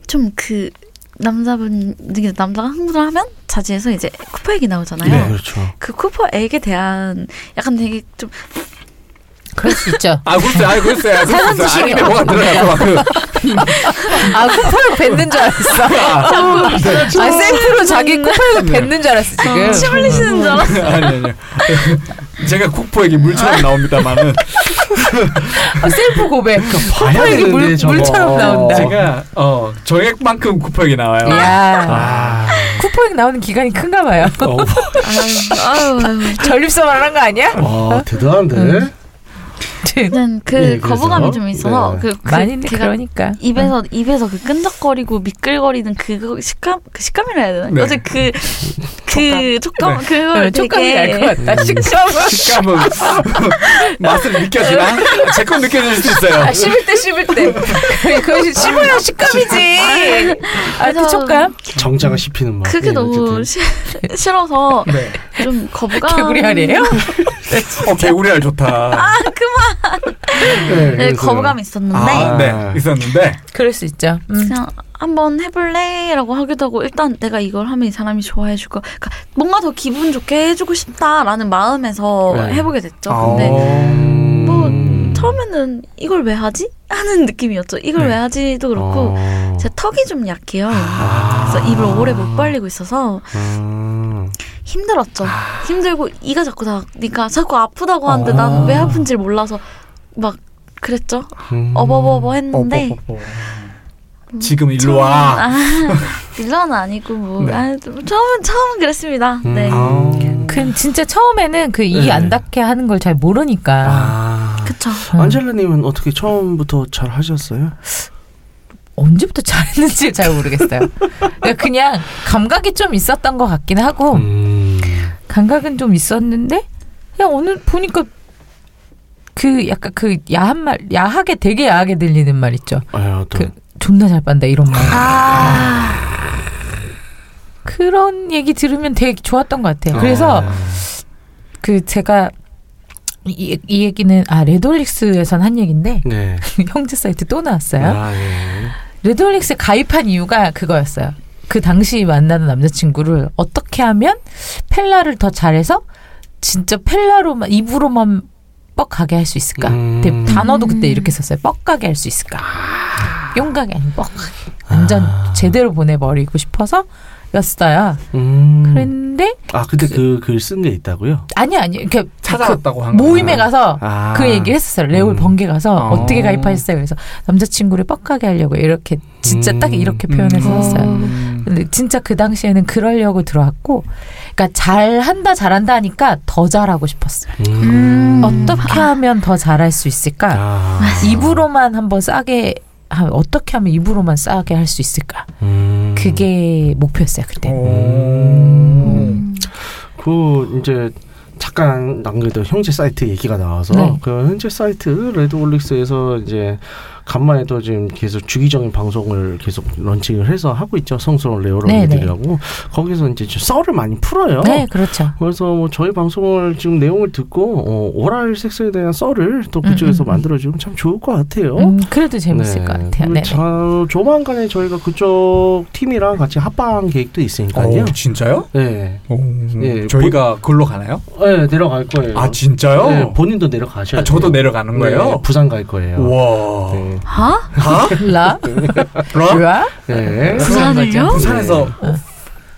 좀그 남자분 이게 남자가 흥분을 하면 자지에서 이제 쿠퍼 얘기 나오잖아요. 네, 그렇죠. 그 쿠퍼액에 대한 약간 되게 좀 그럴 수 있죠. 아 글쎄, 아 글쎄, 아 글쎄. 지식이 아니 뭐가 들어가서 막 그. 아 쿠퍼를 뱉는 줄 알았어. 아 셀프로 자기 쿠퍼를 뱉는 줄 알았어 지금. 침 흘리시는 줄 알았어. 아니 아니. 제가 국포에게 물처럼 나옵니다만은 아, 셀프 고백. 봐야 쿠퍼에게 물, 저거. 물처럼 나온다. 제가 어 정액만큼 국포에게 나와요. 아. 쿠퍼에게 나오는 기간이 큰가 봐요. 어, 아유, 아유, 아유. 전립선만 한거 아니야? 와, 대단한데? 음. 저는 그 네? 거부감이 좀 있어서 네. 그, 그 걔가 그러니까. 입에서 입에서 그 끈적거리고 미끌거리는 그 식감 그 식감이라 해야 되나? 네. 어제 그 그 촉감 네. 그걸 어, 촉감이 되게 알것 같다. 식감은. 식감은 맛을 느껴지나? 제 건 느껴질 수 있어요. 아, 씹을 때 씹을 때. 그것이 씹어야 식감이지. 아, 그 촉감? 정자가 씹히는 맛. 그게 예, 너무. 시, 싫어서 네. 좀 거부감. 개구리 알이에요? 어, 개구리 알 좋다. 네, 네, 그 래서- 거부감이 있었는데 아, 네. 있었는데. 그럴 수 있죠. 음. 그냥 한번 해볼래라고 하기도 하고 일단 내가 이걸 하면 이 사람이 좋아해줄 거 그러니까 뭔가 더 기분 좋게 해주고 싶다라는 마음에서 네. 해보게 됐죠. 아. 근데 음. 뭐 처음에는 이걸 왜 하지 하는 느낌이었죠. 이걸 네. 왜 하지도 그렇고 어. 제 턱이 좀 약해요. 아. 그래서 입을 오래 못 벌리고 있어서 음. 힘들었죠. 힘들고 이가 자꾸 닿으니까 자꾸 아프다고 하는데 어. 나는 왜 아픈지 몰라서 막 그랬죠. 음. 어버버버 했는데 어, 어, 어, 어. 지금 일로 와. 아, 일로는 아니고 뭐 네. 아, 처음은 처음은 그랬습니다. 음. 네. 아. 그 진짜 처음에는 그이 네. 안 닿게 하는 걸 잘 모르니까. 음. 안젤라님은 어떻게 처음부터 잘 하셨어요? 언제부터 잘했는지 잘 모르겠어요. 그러니까 그냥 감각이 좀 있었던 것 같긴 하고 음. 감각은 좀 있었는데 그냥 오늘 보니까 그 약간 그 야한 말 야하게 되게 야하게 들리는 말 있죠. 아, 또. 그 존나 잘 빤다 이런 말. 아, 그런 얘기 들으면 되게 좋았던 것 같아요. 그래서 아. 그 제가 이, 이 얘기는 아 레돌릭스에선 한 얘기인데 네. 형제 사이트 또 나왔어요. 아, 예. 레돌릭스에 가입한 이유가 그거였어요. 그 당시 만나는 남자친구를 어떻게 하면 펠라를 더 잘해서 진짜 펠라로만 입으로만 뻑하게 할 수 있을까? 음. 단어도 그때 이렇게 썼어요. 뻑가게 할 수 있을까? 용가게 아니고 뻑하게. 완전 아. 제대로 보내버리고 싶어서 였어요. 음. 그랬는데 아, 근데 그 글 쓴 게 있다고요? 아니 아니 이렇게 찾아왔다고 그한 거. 모임에 가서 아. 그 얘기를 했었어요. 레올 음. 번개 가서 어. 어떻게 가입하셨어요? 그래서 남자친구를 뻑하게 하려고 이렇게 진짜 딱 음. 이렇게 표현해서 음. 썼어요. 음. 근데 진짜 그 당시에는 그러려고 들어왔고, 그러니까 잘 한다 잘한다 하니까 더 잘하고 싶었어요. 음. 어떻게 하면 더 잘할 수 있을까? 아. 입으로만 한번 싸게 하- 어떻게 하면 입으로만 싸게 할 수 있을까? 음. 그게 목표였어요 그때. 오. 음. 그 이제 잠깐 남겨도 형제 사이트 얘기가 나와서 네. 그 형제 사이트 레드홀릭스에서 이제 간만에 또 지금 계속 주기적인 방송을 계속 launching을 해서 하고 있죠 성스러운 레홀언 네, 니들이라고 거기서 이제 좀 썰을 많이 풀어요. 네, 그렇죠. 그래서 뭐 저희 방송을 지금 내용을 듣고 어, 오랄 섹스에 대한 썰을 또 그쪽에서 음, 음, 음. 만들어주면 참 좋을 것 같아요. 음, 그래도 재밌을 네. 것 같아요. 네. 자, 조만간에 저희가 그쪽 팀이랑 같이 합방 계획도 있으니까요. 오, 진짜요? 네. 오, 예, 저희가 글로 가나요? 네, 내려갈 거예요. 아 진짜요? 네, 본인도 내려가셔야 아, 저도 돼요. 내려가는 거예요? 네, 부산 갈 거예요. 우와. 네. 하? 하? 라? 라? 라? 네. 부산을요? 부산에서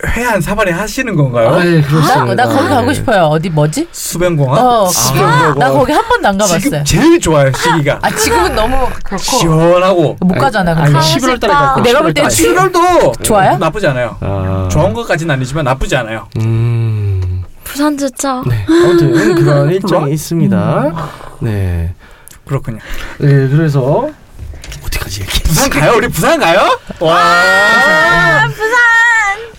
회한 사발이 하시는 건가요? 아, 네, 그렇습니다. 나, 나 거기 네. 가고 싶어요. 어디 뭐지? 수변공원? 어, 수변공원. 나 거기 한 번도 안 가봤어요. 지금 제일 좋아요 시기가 아 지금은 너무 그렇고 시원하고 못 가잖아. 아니, 근데. 가고 11월 달에. 갈 거예요. 내가 볼 11월 때 달에. 7월도 좋아요? 나쁘지 않아요. 아. 좋은 것까지는 아니지만 나쁘지 않아요. 음. 부산 좋죠. 네. 아무튼 그런 일정이 있습니다. 네. 그렇군요. 네, 그래서 얘기? 부산 가요? 우리 부산 가요? 와.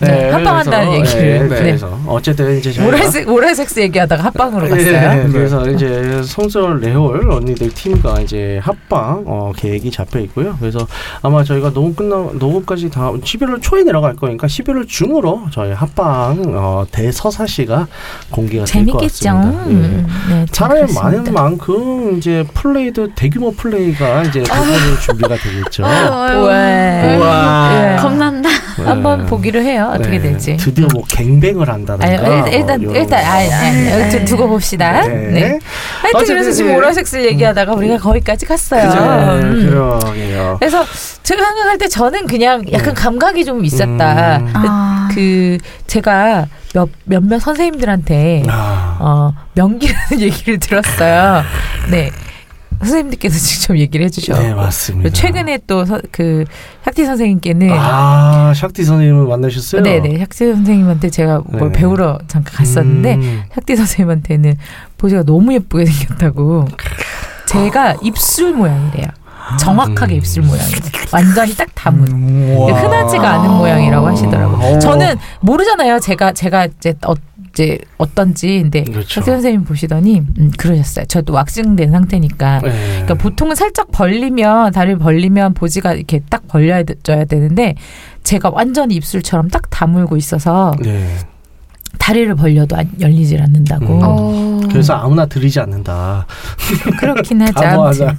네, 합방한다는 그래서, 얘기를. 네, 네. 그래서 어쨌든 이제 저희가 모래색 모래섹스 얘기하다가 합방으로 갔어요. 예, 그래서 이제 성설 레올 언니들 팀과 이제 합방 어, 계획이 잡혀 있고요. 그래서 아마 저희가 녹음 끝나 녹음까지 다 11월 초에 내려갈 거니까 11월 중으로 저희 합방 어, 대서사시가 공개가 될것 재밌겠죠. 같습니다. 예. 음, 네, 사람이 그렇습니다. 많은 만큼 이제 플레이도 대규모 플레이가 이제 대부분 준비가 되겠죠. 왜? 우와. 예. 겁난다. 한번 네. 보기로 해요. 어떻게 네. 될지. 드디어 뭐 갱뱅을 한다든가. 일단 어, 일단 아니, 아니, 아니, 좀 두고 봅시다. 네. 네. 하여튼 어쨌든, 그래서 지금 네. 모래섹스 얘기하다가 우리가 거기까지 갔어요. 그죠? 음. 그러게요. 그래서 제가 생각할 때 저는 그냥 약간 네. 감각이 좀 있었다. 음. 아. 그 제가 몇 몇몇 선생님들한테 아. 어, 명기라는 얘기를 들었어요. 네. 선생님들께서 직접 얘기를 해주셔. 네, 맞습니다. 최근에 또그 학티 선생님께는 아, 샥티 선생님을 만나셨어요? 네네 학티 선생님한테 제가 뭘 네. 배우러 잠깐 갔었는데 음. 학티 선생님한테는 보지가 너무 예쁘게 생겼다고 제가 입술 모양이래요. 정확하게 입술 모양이래. 완전히 딱 담은. 음. 흔하지가 않은 모양이라고 하시더라고요. 오. 저는 모르잖아요. 제가 제가 이제 어, 이제 어떤지 근데 그렇죠. 박 선생님 보시더니 음, 그러셨어요. 저도 왁싱된 상태니까. 네. 그러니까 보통은 살짝 벌리면 다리를 벌리면 보지가 이렇게 딱 벌려야 져야 되는데 제가 완전히 입술처럼 딱 다물고 있어서 네. 다리를 벌려도 안, 열리질 않는다고. 음. 어. 그래서 아무나 들이지 않는다. 그렇긴 하죠.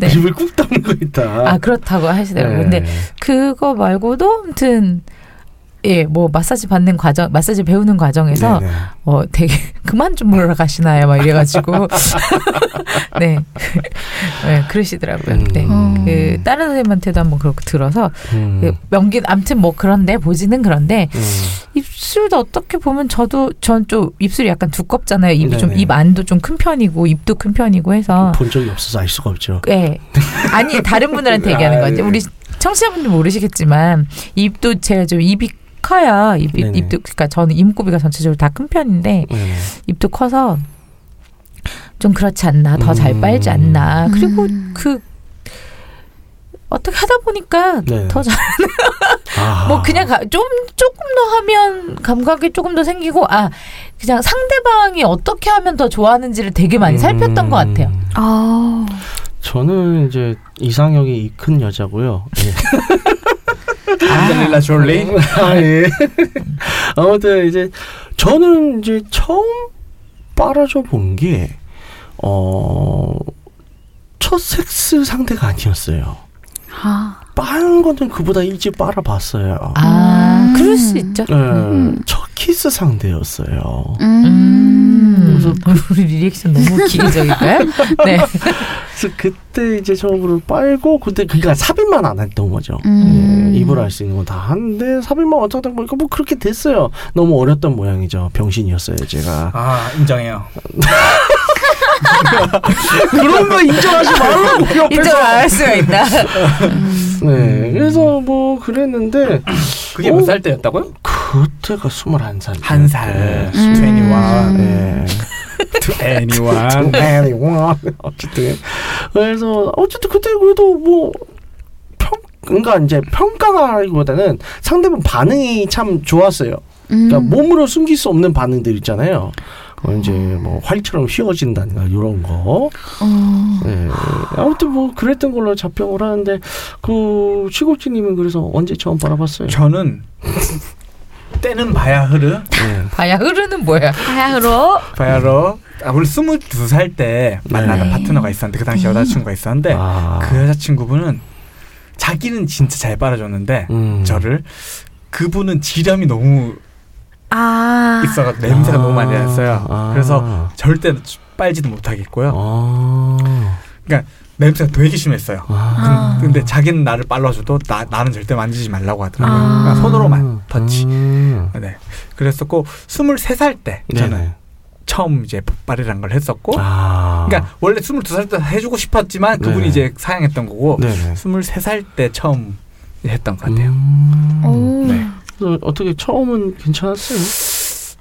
네. 입을 꾹 다물고 있다. 아 그렇다고 하시더라고요. 근데 네. 그거 말고도 아무튼 예, 뭐 마사지 받는 과정, 마사지 배우는 과정에서 네네. 어 되게 그만 좀 물어가시나요? 막 이래가지고 네, 네 그러시더라고요. 네. 음. 그 다른 선생님한테도 한번 그렇게 들어서 음. 그 명기 아무튼 뭐 그런데 보지는 그런데 음. 입술도 어떻게 보면 저도 전 좀 입술이 약간 두껍잖아요. 입이 좀 네네. 입 안도 좀 큰 편이고 입도 큰 편이고 해서 본 적이 없어서 알 수가 없죠. 예. 아니 다른 분들한테 얘기하는 아, 거지. 예. 우리 청취자분들 모르시겠지만 입도 제가 좀 입이 커야 입, 입, 네네. 입도 그러니까 저는 이목구비가 전체적으로 다 큰 편인데 네. 입도 커서 좀 그렇지 않나 더잘 음. 빨지 않나 그리고 음. 그 어떻게 하다 보니까 네. 더잘 아. 뭐 그냥 가, 좀 조금 더 하면 감각이 조금 더 생기고 아 그냥 상대방이 어떻게 하면 더 좋아하는지를 되게 많이 살폈던 음. 것 같아요. 아. 저는 이제 이상형이 큰 여자고요. 예. 안젤리나 졸리. 아, 예. 아무튼 이제 저는 이제 처음 빨아줘 본 게 어. 첫 섹스 상대가 아니었어요. 아. 빠른 거는 그보다 일찍 빨아봤어요. 아 음. 그럴 수 있죠. 네, 음. 첫 키스 상대였어요. 음. 그래서 우리 리액션 너무 기계적인가요? 네. 그래서 그때 이제 처음으로 빨고 그때 그니까 삽입만 안 했던 거죠. 음. 예, 입으로 할 수 있는 건 다 하는데 삽입만 어쩌다 보니까 뭐 그렇게 됐어요. 너무 어렸던 모양이죠. 병신이었어요, 제가. 아 인정해요. 그런 거 인정하지 말라고 옆에서. 인정 안 할 수가 있나? 네, 그래서 뭐 그랬는데 그게 오. 몇살 때였다고요? 그때가 21살. 한 살. 네. 음. 21. 네. To anyone. 네, 어쨌든 그래서 어쨌든 그때 그래도 뭐 평, 그러니까 이제 평가가기보다는 상대방 반응이 참 좋았어요. 그러니까 음. 몸으로 숨길 수 없는 반응들 있잖아요. 어, 이제 뭐 활처럼 휘어진다든가 이런 거. 어. 네. 아무튼 뭐 그랬던 걸로 잡평을 하는데 그 시골지님은 그래서 언제 처음 바라봤어요? 저는 때는 바야흐르 네. 바야 흐르는 뭐야? 바야흐로. 바야흐르 아, 우리 22살 때 만나는 네. 파트너가 있었는데 그 당시 음. 여자친구가 있었는데 아. 그 여자친구분은 자기는 진짜 잘 빨아줬는데 음. 저를 그분은 지렴이 너무 아. 있어가지고 냄새가 너무 많이 났어요. 아. 그래서 절대 빨지도 못하겠고요. 아. 냄새가 되게 심했어요. 아. 근- 근데 자기는 나를 빨라줘도 나, 나는 절대 만지지 말라고 하더라고요. 아. 그냥 손으로만 터치. 음. 네. 그랬었고 23살 때 저는 네네. 처음 이제 폭발이란 걸 했었고 아. 그러니까 원래 22살 때 해주고 싶었지만 그분이 네네. 이제 사양했던 거고 네네. 23살 때 처음 했던 것 같아요. 음. 오. 네. 그래서 어떻게 처음은 괜찮았어요?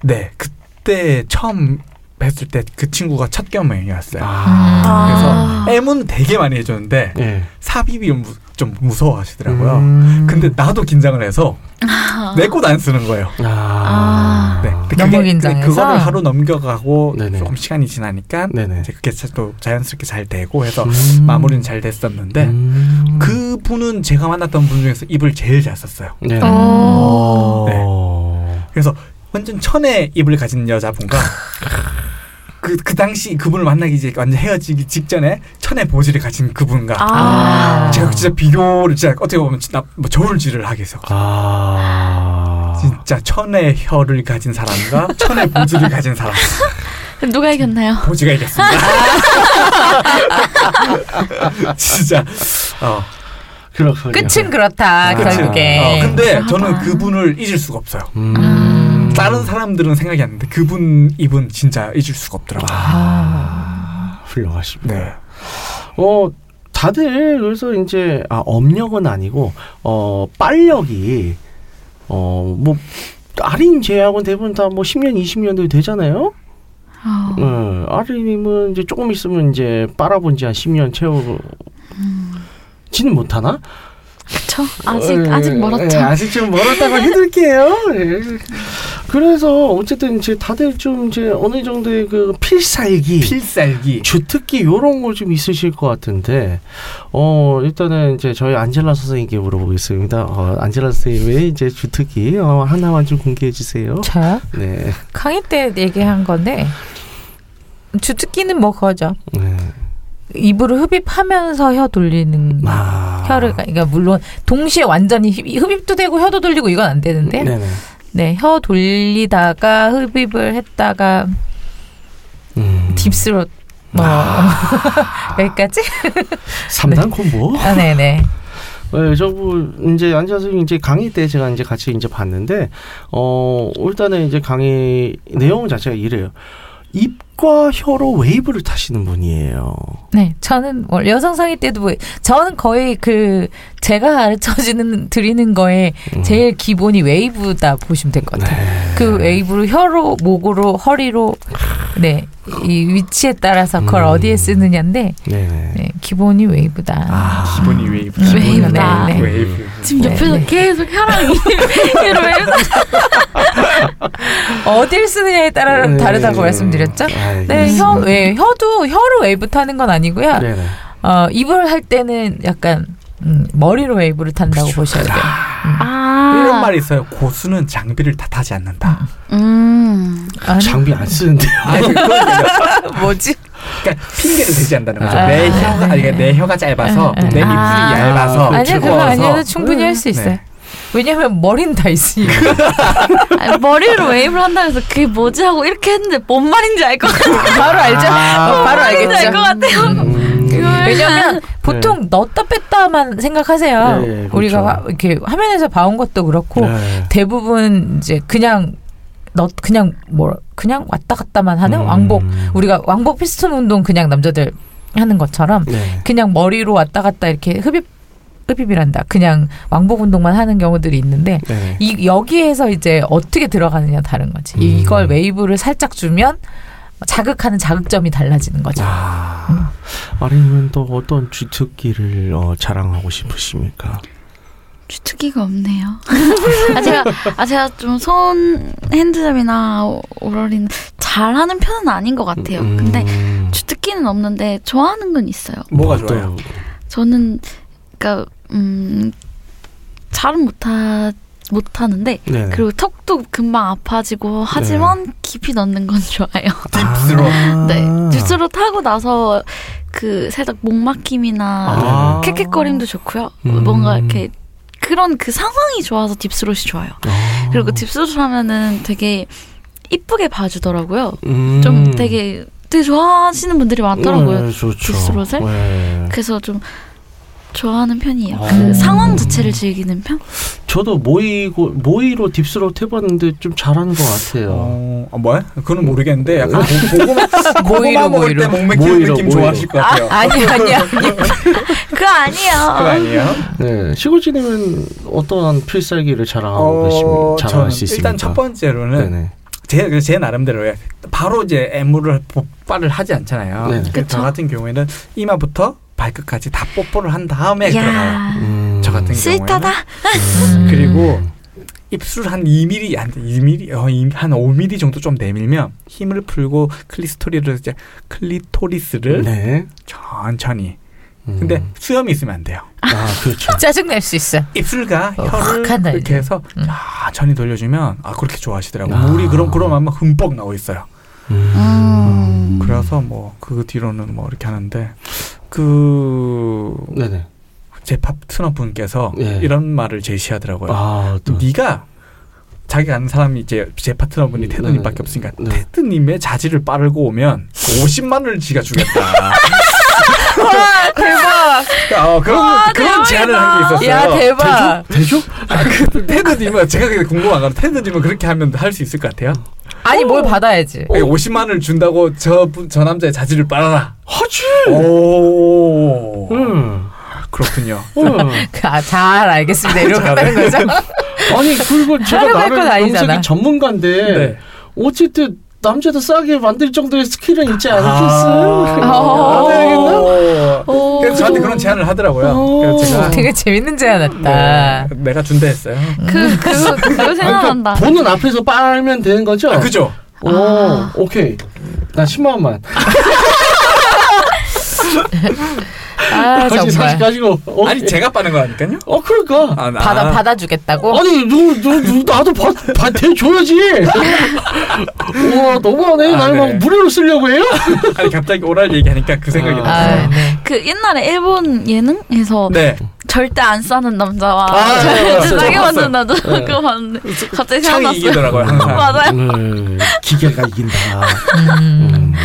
네. 그때 처음 뵀을 때 그 친구가 첫 경험이었어요. 아. 그래서 M은 되게 많이 해줬는데 네. 삽입이 무- 좀 무서워하시더라고요. 음. 근데 나도 긴장을 해서 아. 내꽃 안 쓰는 거예요. 아. 네. 근데 너무 그게- 긴장해서? 그거를 하루 넘겨가고 네네. 조금 시간이 지나니까 네네. 이제 그게 자- 또 자연스럽게 잘 되고 해서 음. 마무리는 잘 됐었는데 음. 그 분은 제가 만났던 분 중에서 입을 제일 잘 썼어요. 네. 오. 네. 그래서 완전 천의 입을 가진 여자분과 그, 그 당시 그분을 만나기 이제 완전 헤어지기 직전에 천의 보지를 가진 그분과 아. 제가 진짜 비교를 진짜 어떻게 보면 진짜 뭐 저울질을 하게 해서 아. 진짜 천의 혀를 가진 사람과 천의 보지를 가진 사람 그럼 누가 이겼나요? 보지가 이겼습니다. 진짜 어, 그렇군요. 끝은 그렇다 아, 결국에. 어, 근데 그렇구나. 저는 그분을 잊을 수가 없어요. 음. 다른 사람들은 생각이 안 나는데 그분 입은 진짜 잊을 수가 없더라고요. 아. 훌륭하십니다. 네. 어, 다들 그래서 이제 아, 업력은 아니고 어, 빨력이 어, 뭐 아린 제약은 대부분 다 뭐 10년, 20년도 되잖아요. 어. 어, 아리님은 이제 조금 있으면 이제 빨아본 지 한 10년 채우지는 못하나? 그쵸? 아직 어, 아직 예, 멀었죠. 예, 아직 좀 멀었다고 해둘게요. 예. 그래서 어쨌든 이제 다들 좀 이제 어느 정도의 그 필살기, 필살기. 주특기 요런 거 좀 있으실 것 같은데 어 일단은 이제 저희 안젤라 선생님께 물어보겠습니다. 어, 안젤라 선생님의 이제 주특기 어, 하나만 좀 공개해 주세요. 저요? 네. 강의 때 얘기한 건데 주특기는 뭐 그거죠. 네. 입으로 흡입하면서 혀 돌리는 아. 혀를 그러니까 물론 동시에 완전히 흡- 흡입도 되고 혀도 돌리고 이건 안 되는데 네네. 네 혀 돌리다가 흡입을 했다가 음. 딥스로 뭐 여기까지 3단 콤보. 아 네네 네, 저부 이제 안젤라 선생님 이제 강의 때 제가 이제 같이 이제 봤는데 어 일단은 이제 강의 내용 자체가 이래요. 입과 혀로 웨이브를 타시는 분이에요. 네 저는 원래 여성 상의 때도 뭐- 저는 거의 그 제가 가르쳐주는 드리는 거에 음. 제일 기본이 웨이브다 보시면 될 것 같아요. 네. 그 웨이브로 혀로 목으로 허리로 네 이 위치에 따라서 그걸 음. 어디에 쓰느냐인데. 네, 기본이 웨이브다. 아. 기본이 웨이브. 웨이브다. 네, 네. 웨이브. 지금 네, 옆에서 네. 계속 혈압이 이러면서 어딜 쓰느냐에 따라 네. 다르다고 말씀드렸죠. 알겠습니다. 네, 혀, 왜 혀도 혀로 웨이브 타는 건 아니고요. 네네. 어, 입으로 할 때는 약간 음, 머리로 웨이브를 탄다고 보셔야 돼요. 이런 아, 말이 있어요. 고수는 장비를 탓하지 않는다. 음, 아니, 장비 안 쓰는데요. 아니 뭐지? 그러니까 핑계를 대지 않는다는 거죠. 아, 내 네. 혀가 아니 그러니까 내 혀가 짧아서 아, 내 입술이 아. 얇아서 아, 아니야, 그거. 아니어도 충분히 할 수 있어요. 네. 왜냐면 머리는 다 있으니까. 아니, 머리로 웨이브를 한다고 해서 그게 뭐지 하고 이렇게 했는데 뭔 말인지 알 것 같아요. 바로 알죠? 어, 바로 말인지 알것 알겠죠. 같아요. 음. 왜냐면 보통 넣었다 뺐다만 생각하세요. 네, 그렇죠. 우리가 화- 이렇게 화면에서 봐온 것도 그렇고 네. 대부분 이제 그냥 넣 그냥 뭐 그냥 왔다 갔다만 하는 음. 왕복 우리가 왕복 피스톤 운동 그냥 남자들 하는 것처럼 네. 그냥 머리로 왔다 갔다 이렇게 흡입 흡입이란다. 그냥 왕복 운동만 하는 경우들이 있는데 네. 이 여기에서 이제 어떻게 들어가느냐 다른 거지. 음. 이걸 웨이브를 살짝 주면 자극하는 자극점이 달라지는 거죠. 아, 아리님은 또 어떤 주특기를 어, 자랑하고 싶으십니까? 주특기가 없네요. 아 제가 아 제가 좀 손 handjob이나 oral은 잘하는 편은 아닌 것 같아요. 음. 근데 주특기는 없는데 좋아하는 건 있어요. 뭐가 좋아요? 저는 그러니까 음 잘은 못하 못하는데 네. 그리고 턱도 금방 아파지고 하지만 깊이 넣는 건 좋아요. 딥스로. 아. 네, 딥스로 타고 나서 그 살짝 목 막힘이나 아. 캑캑거림도 좋고요. 음. 뭔가 이렇게 그런 그 상황이 좋아서 딥스롯이 좋아요. 아. 그리고 딥스롯 하면은 되게 이쁘게 봐주더라고요. 음. 좀 되게 되게 좋아하시는 분들이 많더라고요. 네, 좋죠. 딥스롯을? 네. 그래서 좀 좋아하는 편이에요. 어. 그 상황 자체를 즐기는 편? 저도 모이고 모이로 딥스롯 해봤는데 좀 잘하는 것 같아요. 어, 아, 뭐야? 그건 모르겠는데 약간 고- 고구마 고구마 먹을. 때 목 맥히는 모이로, 느낌 모이로. 좋아하실 것 같아요. 아니 아니 아니. 그거 아니에요. 그거 아니에요? 네, 시골지님은 어떠한 필살기를 자랑하고 어, 계십니까? 자랑할 수 있습니까? 일단 첫 번째로는 네네. 제, 제 나름대로의 바로 이제 애무를 뽀빠를 하지 않잖아요. 네. 그. 저 같은 경우에는 이마부터 발끝까지 다 뽀뽀를 한 다음에 들어가요. 야 음. 저 같은. 경우에는 그리고 입술 한 2mm 안 돼. 2mm 어, 이- 한 5mm 정도 좀 내밀면 힘을 풀고 클리스토리를 이제 클리토리스를 네. 천천히. 음. 근데 수염이 있으면 안 돼요. 아 그렇죠. 짜증 낼 수 있어. 입술과 어, 혀를 이렇게. 해서 음. 천천히 돌려주면 아 그렇게 좋아하시더라고 요. 아. 물이 그럼 그런 마음 흠뻑 나오 있어요. 음. 그래서 뭐 그 뒤로는 뭐 이렇게 하는데 그 네네. 제 파트너 분께서 예. 이런 말을 제시하더라고요. 아 또. 네가 자기가 아는 사람이 이제 제 파트너 분이 음, 테드님밖에 네. 없으니까 네. 테드님의 자질을 빠르고 오면 50만 원을 지가 주겠다. 와 대박. 어, 그런 그런 제안을 한 게 있었어요. 야 대박. 대죠? 아, 그 테드님은 제가 궁금한 건 테드님은 그렇게 하면 할 수 있을 것 같아요. 아니 뭘 받아야지. 50만 원을 준다고 저, 분- 저 남자의 자질을 빨아라. 하지. 오. 응. 그렇군요. 응. 아, 잘 알겠습니다. 이러고 잘해. 가는 거죠. 아니 그리고 제가 하려고 할건 나름 아니잖아. 명색이 전문가인데 네. 어쨌든 남자도 싸게 만들 정도의 스킬은 있지 않겠어요? 아. 안 되겠나? 오. 그래서 저한테 그런 제안을 하더라고요. 오. 그래서 제가 되게 재밌는 제안했다. 네, 내가 준다 했어요. 그, 그거, 그거 생각난다. 보는 앞에서 빨면 되는 거죠? 아, 그죠? 오, 아. 오케이. 나 10만 원만. 아 정말 가지고. 어, 아니 제가 빠는 거라니까요. 어 그러니까. 아, 나- 받아 받아주겠다고. 아니 누, 누, 누 나도 받, 받 대 줘야지. 와 너무하네. 아, 나를 막 네. 무료로 쓰려고 해요? 아니 갑자기 오랄 얘기하니까 그 생각이 아. 났어요. 아, 네. 그 옛날에 일본 예능에서 네. 절대 안 싸는 남자와 아, 절대 만든 남자 네. 그거 봤는데 갑자기 생각났어요. 이기더라고요. 맞아요. 네, 기계가 이긴다. 음. 음.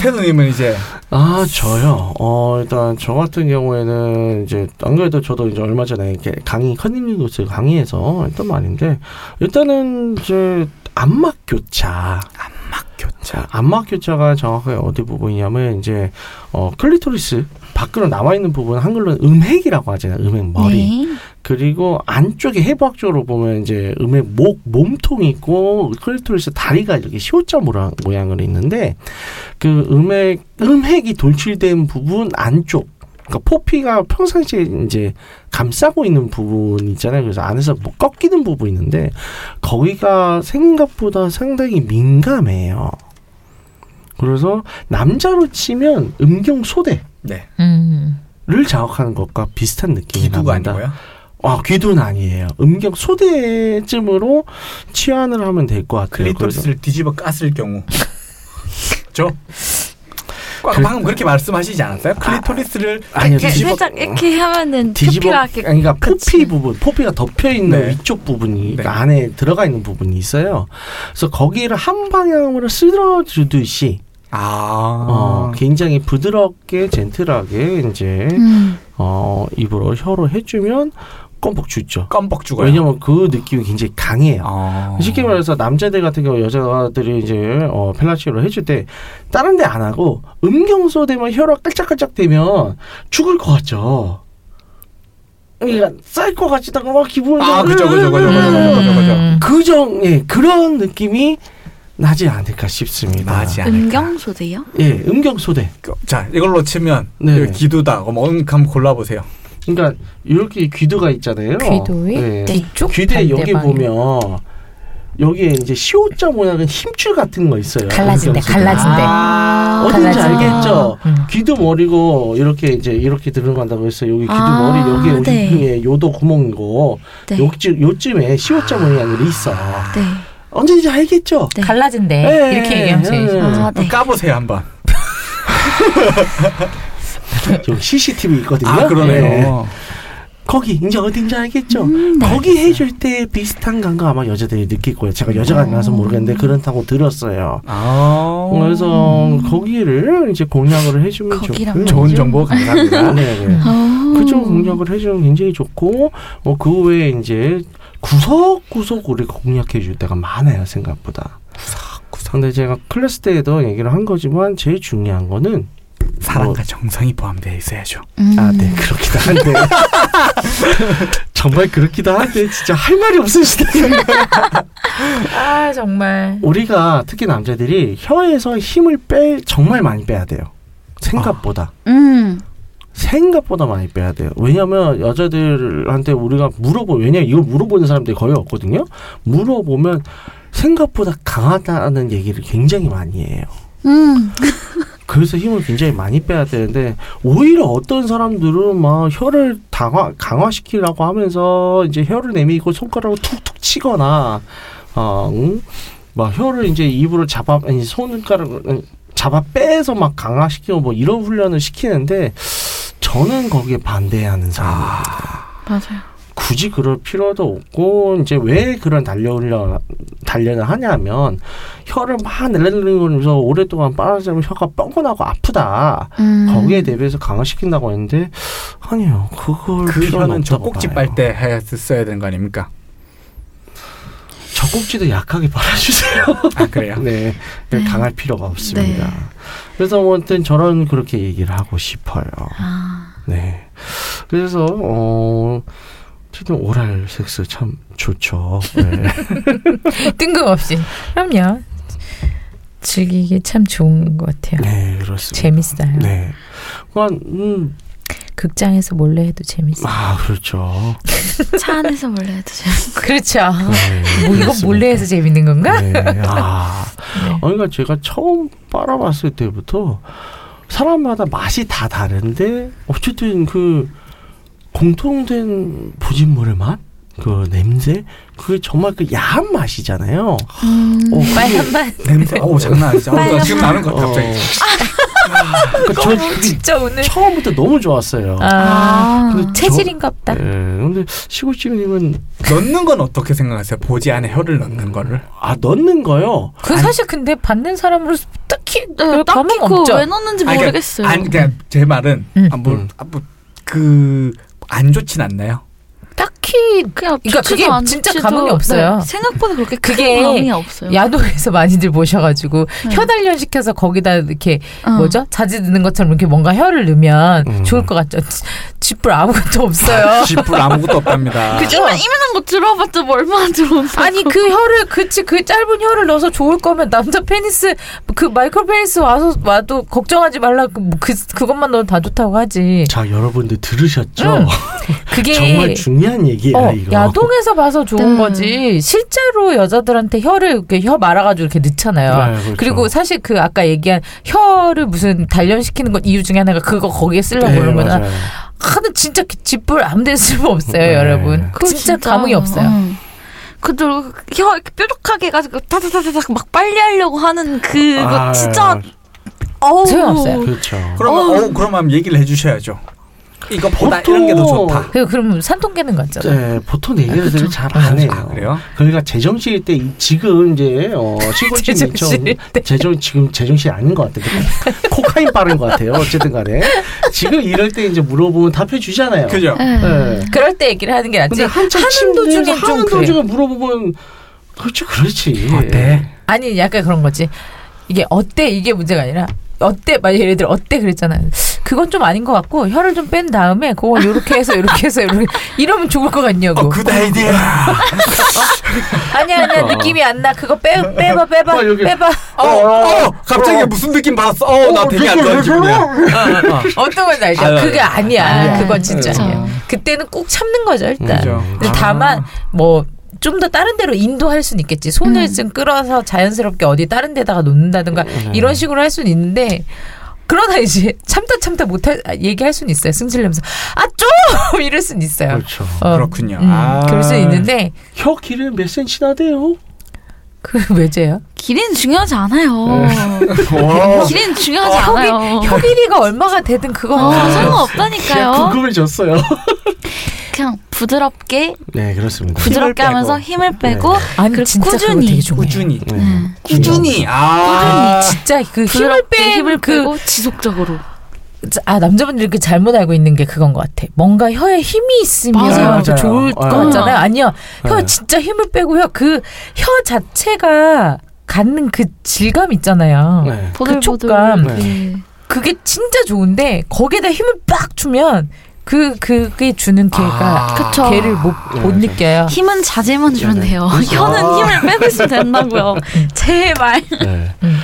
태누님은 이제 아 저요. 어 일단 저 같은 경우에는 이제 안 그래도 저도 이제 얼마 전에 이렇게 강의 컨닝리그스 강의에서 했던 말인데 일단은 이제 안막 교차. 안막 교차. 안막 교차가 정확하게 어디 부분이냐면 이제 어 클리토리스 밖으로 나와 있는 부분 한글로는 음핵이라고 하잖아요. 음핵 머리. 네. 그리고 안쪽에 해부학적으로 보면 이제 음핵 몸통이 있고 클리토리스 다리가 이렇게 시옷자 모양, 모양으로 있는데 그 음의 음핵이 돌출된 부분 안쪽 그러니까 포피가 평상시에 이제 감싸고 있는 부분 있잖아요. 그래서 안에서 뭐 꺾이는 부분이 있는데 거기가 생각보다 상당히 민감해요. 그래서 남자로 치면 음경 소대를 네. 음. 자극하는 것과 비슷한 느낌이 귀두가 아닙니다. 아니고요. 아, 귀두는 아니에요. 음경 소대쯤으로 치환을 하면 될 것 같아요. 클리토리스를 뒤집어 깠을 경우. 저 그- 방금 그렇게 말씀하시지 않았어요? 클리토리스를 아니요, 이렇게 뒤집어- 살짝 이렇게 하면은 뒤집어 표피가 이렇게 그러니까 그치. 포피 부분, 포피가 덮여 있는 네. 위쪽 부분이 네. 그러니까 안에 들어가 있는 부분이 있어요. 그래서 거기를 한 방향으로 쓸어주듯이 아. 어, 굉장히 부드럽게 젠틀하게 이제 음. 어, 입으로 혀로 해주면 껌뻑 죽죠. 껌뻑 죽어요. 왜냐면 그 느낌이 굉장히 강해요. 아. 쉽게 말해서 남자들 같은 경우 여자들이 이제 어, 펠라치오를 해줄 때 다른 데 안 하고 음경소 되면 혀가 깔짝깔짝 되면 죽을 것 같죠. 그러니까 쌀것 같지도 않고 막 기분이 아, 그죠, 그죠, 그죠, 그죠, 그죠, 그죠, 그죠. 음. 그정 예 그런 느낌이 나지 않을까 싶습니다. 나지 않을까. 음경소대요? 예 음경소대. 그- 자, 이걸로 치면 네. 기두다. 그럼 어, 한번 골라보세요. 그러니까 이렇게 귀두가 있잖아요. 귀도의 예. 뒤쪽 귀대 여기. 보면 여기에 이제 시옷자 모양은 힘줄 같은 거 있어요. 갈라진대. 갈라진대. 아, 어딘지 갈라진대. 알겠죠? 음. 귀도 머리고 이렇게 이제 이렇게 들어간다고 했어요. 여기 귀도 아, 머리 여기 여기 네. 에 요도 구멍이고 네. 요쯤 요쯤에 시옷자 모양이 있어. 네. 언제든지 알겠죠? 네. 갈라진대 예, 이렇게 얘기하면 제일 예. 좋아. 아, 네. 까보세요 한번. CCTV 있거든요. 아 예. 그러네요. 거기 이제 어딘지 알겠죠? 음, 네. 거기 해줄 때 비슷한 감각 아마 여자들이 느낄 거예요. 제가 여자가 아니라서 모르겠는데 그렇다고 들었어요. 아. 그래서 거기를 이제 공략을 해주면 좋고요. 좋은 정보 감사합니다. 네, 네. 어. 그쪽 공략을 해주면 굉장히 좋고 어, 그 외에 이제 구석구석 우리가 공략해 줄 때가 많아요 생각보다. 구석구석. 근데 제가 클래스 때에도 얘기를 한 거지만 제일 중요한 거는 사랑과 정성이 포함되어 있어야죠. 음. 아, 네 그렇기도 한데 정말 그렇기도 한데 진짜 할 말이 없으시네요. 아 정말 우리가 특히 남자들이 혀에서 힘을 빼 정말 많이 빼야 돼요. 생각보다. 음. 생각보다 많이 빼야 돼요. 왜냐면 여자들한테 우리가 물어보 왜냐면 이걸 물어보는 사람들이 거의 없거든요. 물어보면 생각보다 강하다는 얘기를 굉장히 많이 해요. 음. 그래서 힘을 굉장히 많이 빼야 되는데 오히려 어떤 사람들은 막 혀를 강화 강화시키려고 하면서 이제 혀를 내밀고 손가락으로 툭툭 치거나 어, 응? 막 혀를 이제 입으로 잡아 아니 손가락을 잡아 빼서 막 강화시키고 뭐 이런 훈련을 시키는데 저는 거기에 반대하는 사람입니다. 맞아요. 굳이 그럴 필요도 없고 이제 왜 그런 단련을 단련을 하냐면 혀를 막 내려내리면서 오랫동안 빨아들면 혀가 뻐근하고 아프다. 음. 거기에 대비해서 강화시킨다고 했는데 아니요 그걸 그 필요는 혀는 젖꼭지. 빨때 했어야 되는 거 아닙니까? 젖꼭지도 약하게 빨아주세요. 아 그래요? 네, 네. 강할 필요가 없습니다. 네. 그래서 아무튼 저는 그렇게 얘기를 하고 싶어요. 아. 네. 그래서 어 어쨌든 오랄 섹스 참 좋죠. 네. 뜬금없이 그럼요 즐기기 참 좋은 것 같아요. 네, 그렇습니다. 재밌어요. 네. 그러니까 음, 극장에서 몰래 해도 재밌어요. 아, 그렇죠. 차 안에서 몰래 해도 재밌고. 그렇죠. 네, 뭐 이거. 몰래 해서 재밌는 건가? 네. 아. 네. 그러니까 제가 처음 빨아봤을 때부터 사람마다 맛이 다 다른데 어쨌든 그 공통된 부진물의 맛, 그 냄새, 그게 정말 그 야한 맛이잖아요. 음. 어, 빨간 맛. 냄새. 어 장난 아니죠. 어, 나 지금 나는 것 같아 갑자기. 그러니까 저 진짜 오늘 처음부터 너무 좋았어요. 아, 아. 근데 체질인가 보다. 네, 근데 시골집님은 넣는 건 어떻게 생각하세요? 보지 안에 혀를 넣는 거를. 아 넣는 거요. 그 사실 근데 받는 사람으로서 딱히 네, 별 딱히 감흥 그거 없죠. 왜 넣는지 아니, 그러니까- 모르겠어요. 아니 그냥 제 말은 음. 아, 뭐, 음. 아, 뭐, 그 안 좋진 않나요? 딱히 그냥 그러니까 그게 안 진짜 감흥이 없어요. 네, 생각보다 그렇게 그게 큰 감흥이 없어요. 야동에서 많이들 보셔가지고 네. 혀 단련 시켜서 거기다 이렇게 어. 뭐죠 자지 드는 것처럼 이렇게 뭔가 혀를 넣으면 음. 좋을 것 같죠. 쥐뿔 아무것도 없어요. 쥐뿔 아무것도 없답니다. 그죠? 이만, 이만한 거 들어봤자 뭐 얼마나 들어온다고. 아니 그 혀를 그치 그 짧은 혀를 넣어서 좋을 거면 남자 페니스 그 micro penis 와서 와도 걱정하지 말라 그, 뭐그 그것만 넣으면 다 좋다고 하지. 자 여러분들 들으셨죠? 응. 그게 정말 중요 한 얘기야 어, 이거. 야동에서 봐서 좋은 네. 거지 실제로 여자들한테 혀를 이렇게 혀 말아가지고 이렇게 넣잖아요. 네, 그렇죠. 그리고 사실 그 아까 얘기한 혀를 무슨 단련시키는 것 이유 중에 하나가 그거 거기에 쓰려고 네, 거잖아. 맞아요. 하는 진짜 짓불 아무데나 쓸모 없어요, 네. 여러분. 그거 진짜, 감흥이 없어요. 응. 그들 혀 이렇게 뾰족하게 해가지고 타타타타닥 막 빨리 하려고 하는 그거 아, 진짜 어우 소용없어요. 그렇죠. 그러면 어우. 어, 그러면 얘기를 해주셔야죠. 이거보다 보통- 이런 게 더 좋다. 그 그럼 산통깨는 같잖아. 네, 보통 얘기를 잘안 해요. 아, 그래요? 그러니까 제정신일 때 이- 지금 이제 어, 시골집처럼 제정신일 때. 제정 지금 제정신 아닌 것 같아요. 코카인 빠른 것 같아요. 어쨌든 간에 지금 이럴 때 이제 물어보면 답해 주잖아요. 그죠? 네. 네. 그럴 때 얘기를 하는 게 낫지. 근데 한참 하는 좀 하는. 도중에 물어보면 그렇지 그렇지. 어때? 아니 약간 그런 거지. 이게 어때 이게 문제가 아니라 어때 막 예를 들어 어때 그랬잖아. 그건 좀 아닌 것 같고 혀를 좀 뺀 다음에 그걸 이렇게 해서 이렇게 해서 이렇게 이러면 좋을 것 같냐고. 어, good idea. 아니야 아니야 어. 느낌이 안 나. 그거 빼 빼봐 빼봐 어. 빼봐. 어, 어, 갑자기 무슨 느낌 받았어? 어, 나 되게 안 좋은 기분이야. 어, 어. 어떤 건지 알죠? 아, 그게 아니야. 아, 그건 진짜 그쵸. 아니야. 그때는 꾹 참는 거죠 일단. 그죠. 근데 아. 다만 뭐. 좀 더 다른 데로 인도할 수는 있겠지. 손을 음. 좀 끌어서 자연스럽게 어디 다른 데다가 놓는다든가 음. 이런 식으로 할 수는 있는데 그러다 이제 참다 참다 못할 아, 얘기할 수는 있어요. 승질 내면서 아좀 이럴 수는 있어요. 그렇죠. 어, 그렇군요. 음, 아. 그럴 수는 있는데 혀 길이는 몇 센치나 돼요? 그 외제요? 길이는 중요하지 않아요. 와. 길이는 중요하지 어, 않아요. 혀 길이가 얼마가 되든 그건 어. 상관없다니까요. 궁금해졌어요. 그냥 부드럽게 네 그렇습니다. 부드럽게. 하면서 힘을 빼고 아니 그리고 진짜 꾸준히. 꾸준히. 네. 네. 꾸준히. 아. 진짜 그 힘을 힘을 뺀그 빼고 지속적으로. 아 남자분들이 이렇게 잘못 알고 있는 게 그건 것 같아. 뭔가 혀에 힘이 있으면 맞아요. 더 좋을 것 맞아요. 같잖아요. 아니요, 혀 네. 진짜 힘을 빼고요. 그 혀 자체가 갖는 그 질감 있잖아요. 네. 보들보들. 촉감. 네. 그게 진짜 좋은데 거기에다 힘을 빡 주면 그 그게 주는 걔가 아. 그쵸. 걔를 못, 네, 못 맞아요. 느껴요. 힘은 자제만 주면 네. 돼요. 그렇죠. 혀는 아. 힘을 빼고 있으면 된다고요. 제발. 네. 음.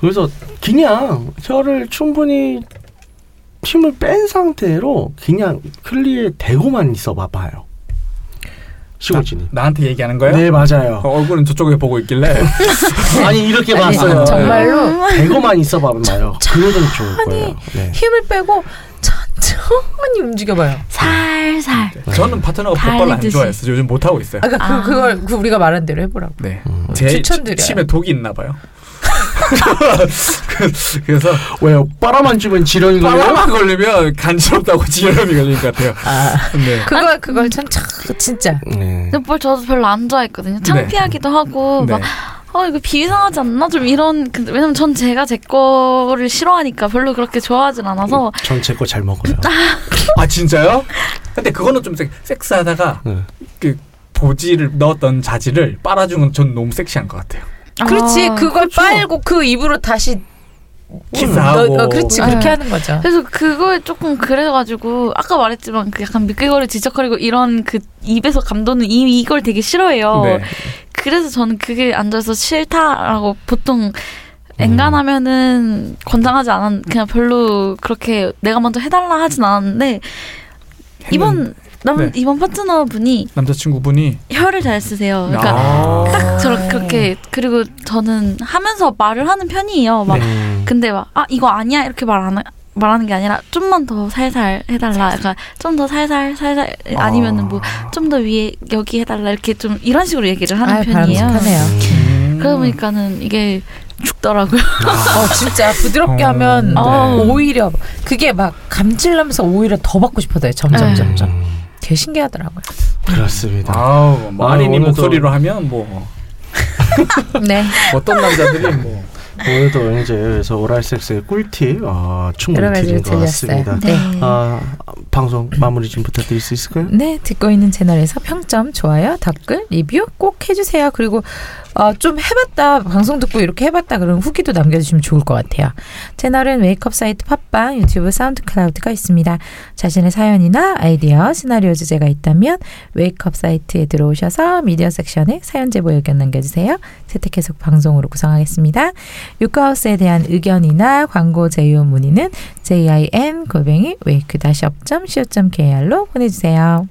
그래서 그냥 혀를 충분히 힘을 뺀 상태로 그냥 클리에 대고만 있어 봐봐요. 시골진이. 나 한테 얘기하는 거예요? 네 맞아요. 어, 얼굴은 저쪽에 보고 있길래. 아니 이렇게 아니, 봤어요. 정말로 대고만 있어 봐봐요. 그러면 좋을 거예요. 네. 힘을 빼고 천천히 움직여봐요. 살살. 저는 파트너가 뽀뽀를 안. 좋아해서 요즘 못 하고 있어요. 아까 그 아. 그걸 그 우리가 말한 대로 해보라고. 네. 음. 제 추천드려요. 침에 독이 있나 봐요. 그- 그래서 왜요? 빨아만 주면 지렁이 걸려요? 바람만 걸리면 간지럽다고 지혈염이 걸릴 것 같아요. 아 네. 그걸 그걸 천천 진짜 네. 뭘 저도 별로 안 좋아했거든요. 창피하기도 하고 네. 막 어 이거 비상하지 않나 좀 이런 근데 왜냐면 전 제가 제 거를 싫어하니까 별로 그렇게 좋아하진 않아서 전 제 거 잘 먹어요. 아 진짜요? 근데 그거는 좀 섹- 섹스하다가 네. 그 보지를 넣었던 자지를 빨아준 건전 너무 섹시한 것 같아요. 그렇지 아, 그걸 그렇죠. 빨고 그 입으로 다시. 너- 어, 그렇지 네. 그렇게 하는 거죠. 그래서 그거에 조금 그래가지고 아까 말했지만 그 약간 미끌거리 지적거리고 이런 그 입에서 감도는 이 이걸 되게 싫어해요. 네. 그래서 저는 그게 앉아서 싫다라고 보통 엔간하면은 권장하지 않았 그냥 별로 그렇게 내가 먼저 해달라 하진 않았는데 이번 남 네. 이번 파트너 분이 남자친구분이 혀를 잘 쓰세요. 그러니까 아. 딱 저렇게 그렇게 그리고 저는 하면서 말을 하는 편이에요. 막 음. 근데 막 아 이거 아니야 이렇게 말 안 말하는 게 아니라 좀만 더 살살 해달라. 약간 좀더 살살 살살 아니면은 뭐 좀 더 위에 여기 해달라 이렇게 좀 이런 식으로 얘기를 하는 아유, 편이에요. 음. 그러다 보니까는 이게 죽더라고요. 어 진짜 부드럽게 어, 하면 네. 오히려 그게 막 감질나면서 오히려 더 받고 싶어져요. 점점 네. 점점. 음. 되게 신기하더라고요. 그렇습니다. 아우 마린이 아, 오늘도- 목소리로 하면 뭐 네. 어떤 남자들이 뭐 오늘도 이제 그래서 오랄 섹스의 꿀팁 아, 충분히 드린 것. 같습니다. 네. 아, 방송 마무리 좀 부탁드릴 수 있을까요? 네, 듣고 있는 채널에서 평점, 좋아요, 댓글, 리뷰 꼭 해주세요. 그리고 어, 좀 해봤다, 방송 듣고 이렇게 해봤다 그러면 후기도 남겨주시면 좋을 것 같아요. 채널은 웨이크업 사이트 팟빵, 유튜브 사운드 클라우드가 있습니다. 자신의 사연이나 아이디어, 시나리오 주제가 있다면 웨이크업 사이트에 들어오셔서 미디어 섹션에 사연 제보 의견 남겨주세요. 채택해서 방송으로 구성하겠습니다. 유카하우스에 대한 의견이나 광고 제휴 문의는 jin 골뱅이 wake 다시 up점 co.kr로 보내주세요.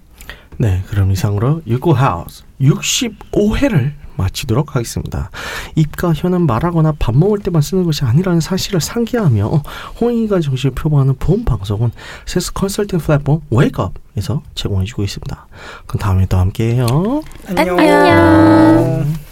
네, 그럼 이상으로 유고하우스 65회를 마치도록 하겠습니다. 입과 혀는 말하거나 밥 먹을 때만 쓰는 것이 아니라는 사실을 상기하며 홍익인간 정신을 표방하는 본 방송은 섹스 컨설팅 플랫폼 웨이크업에서 제공해주고 있습니다. 그럼 다음에 또 함께해요. 안녕.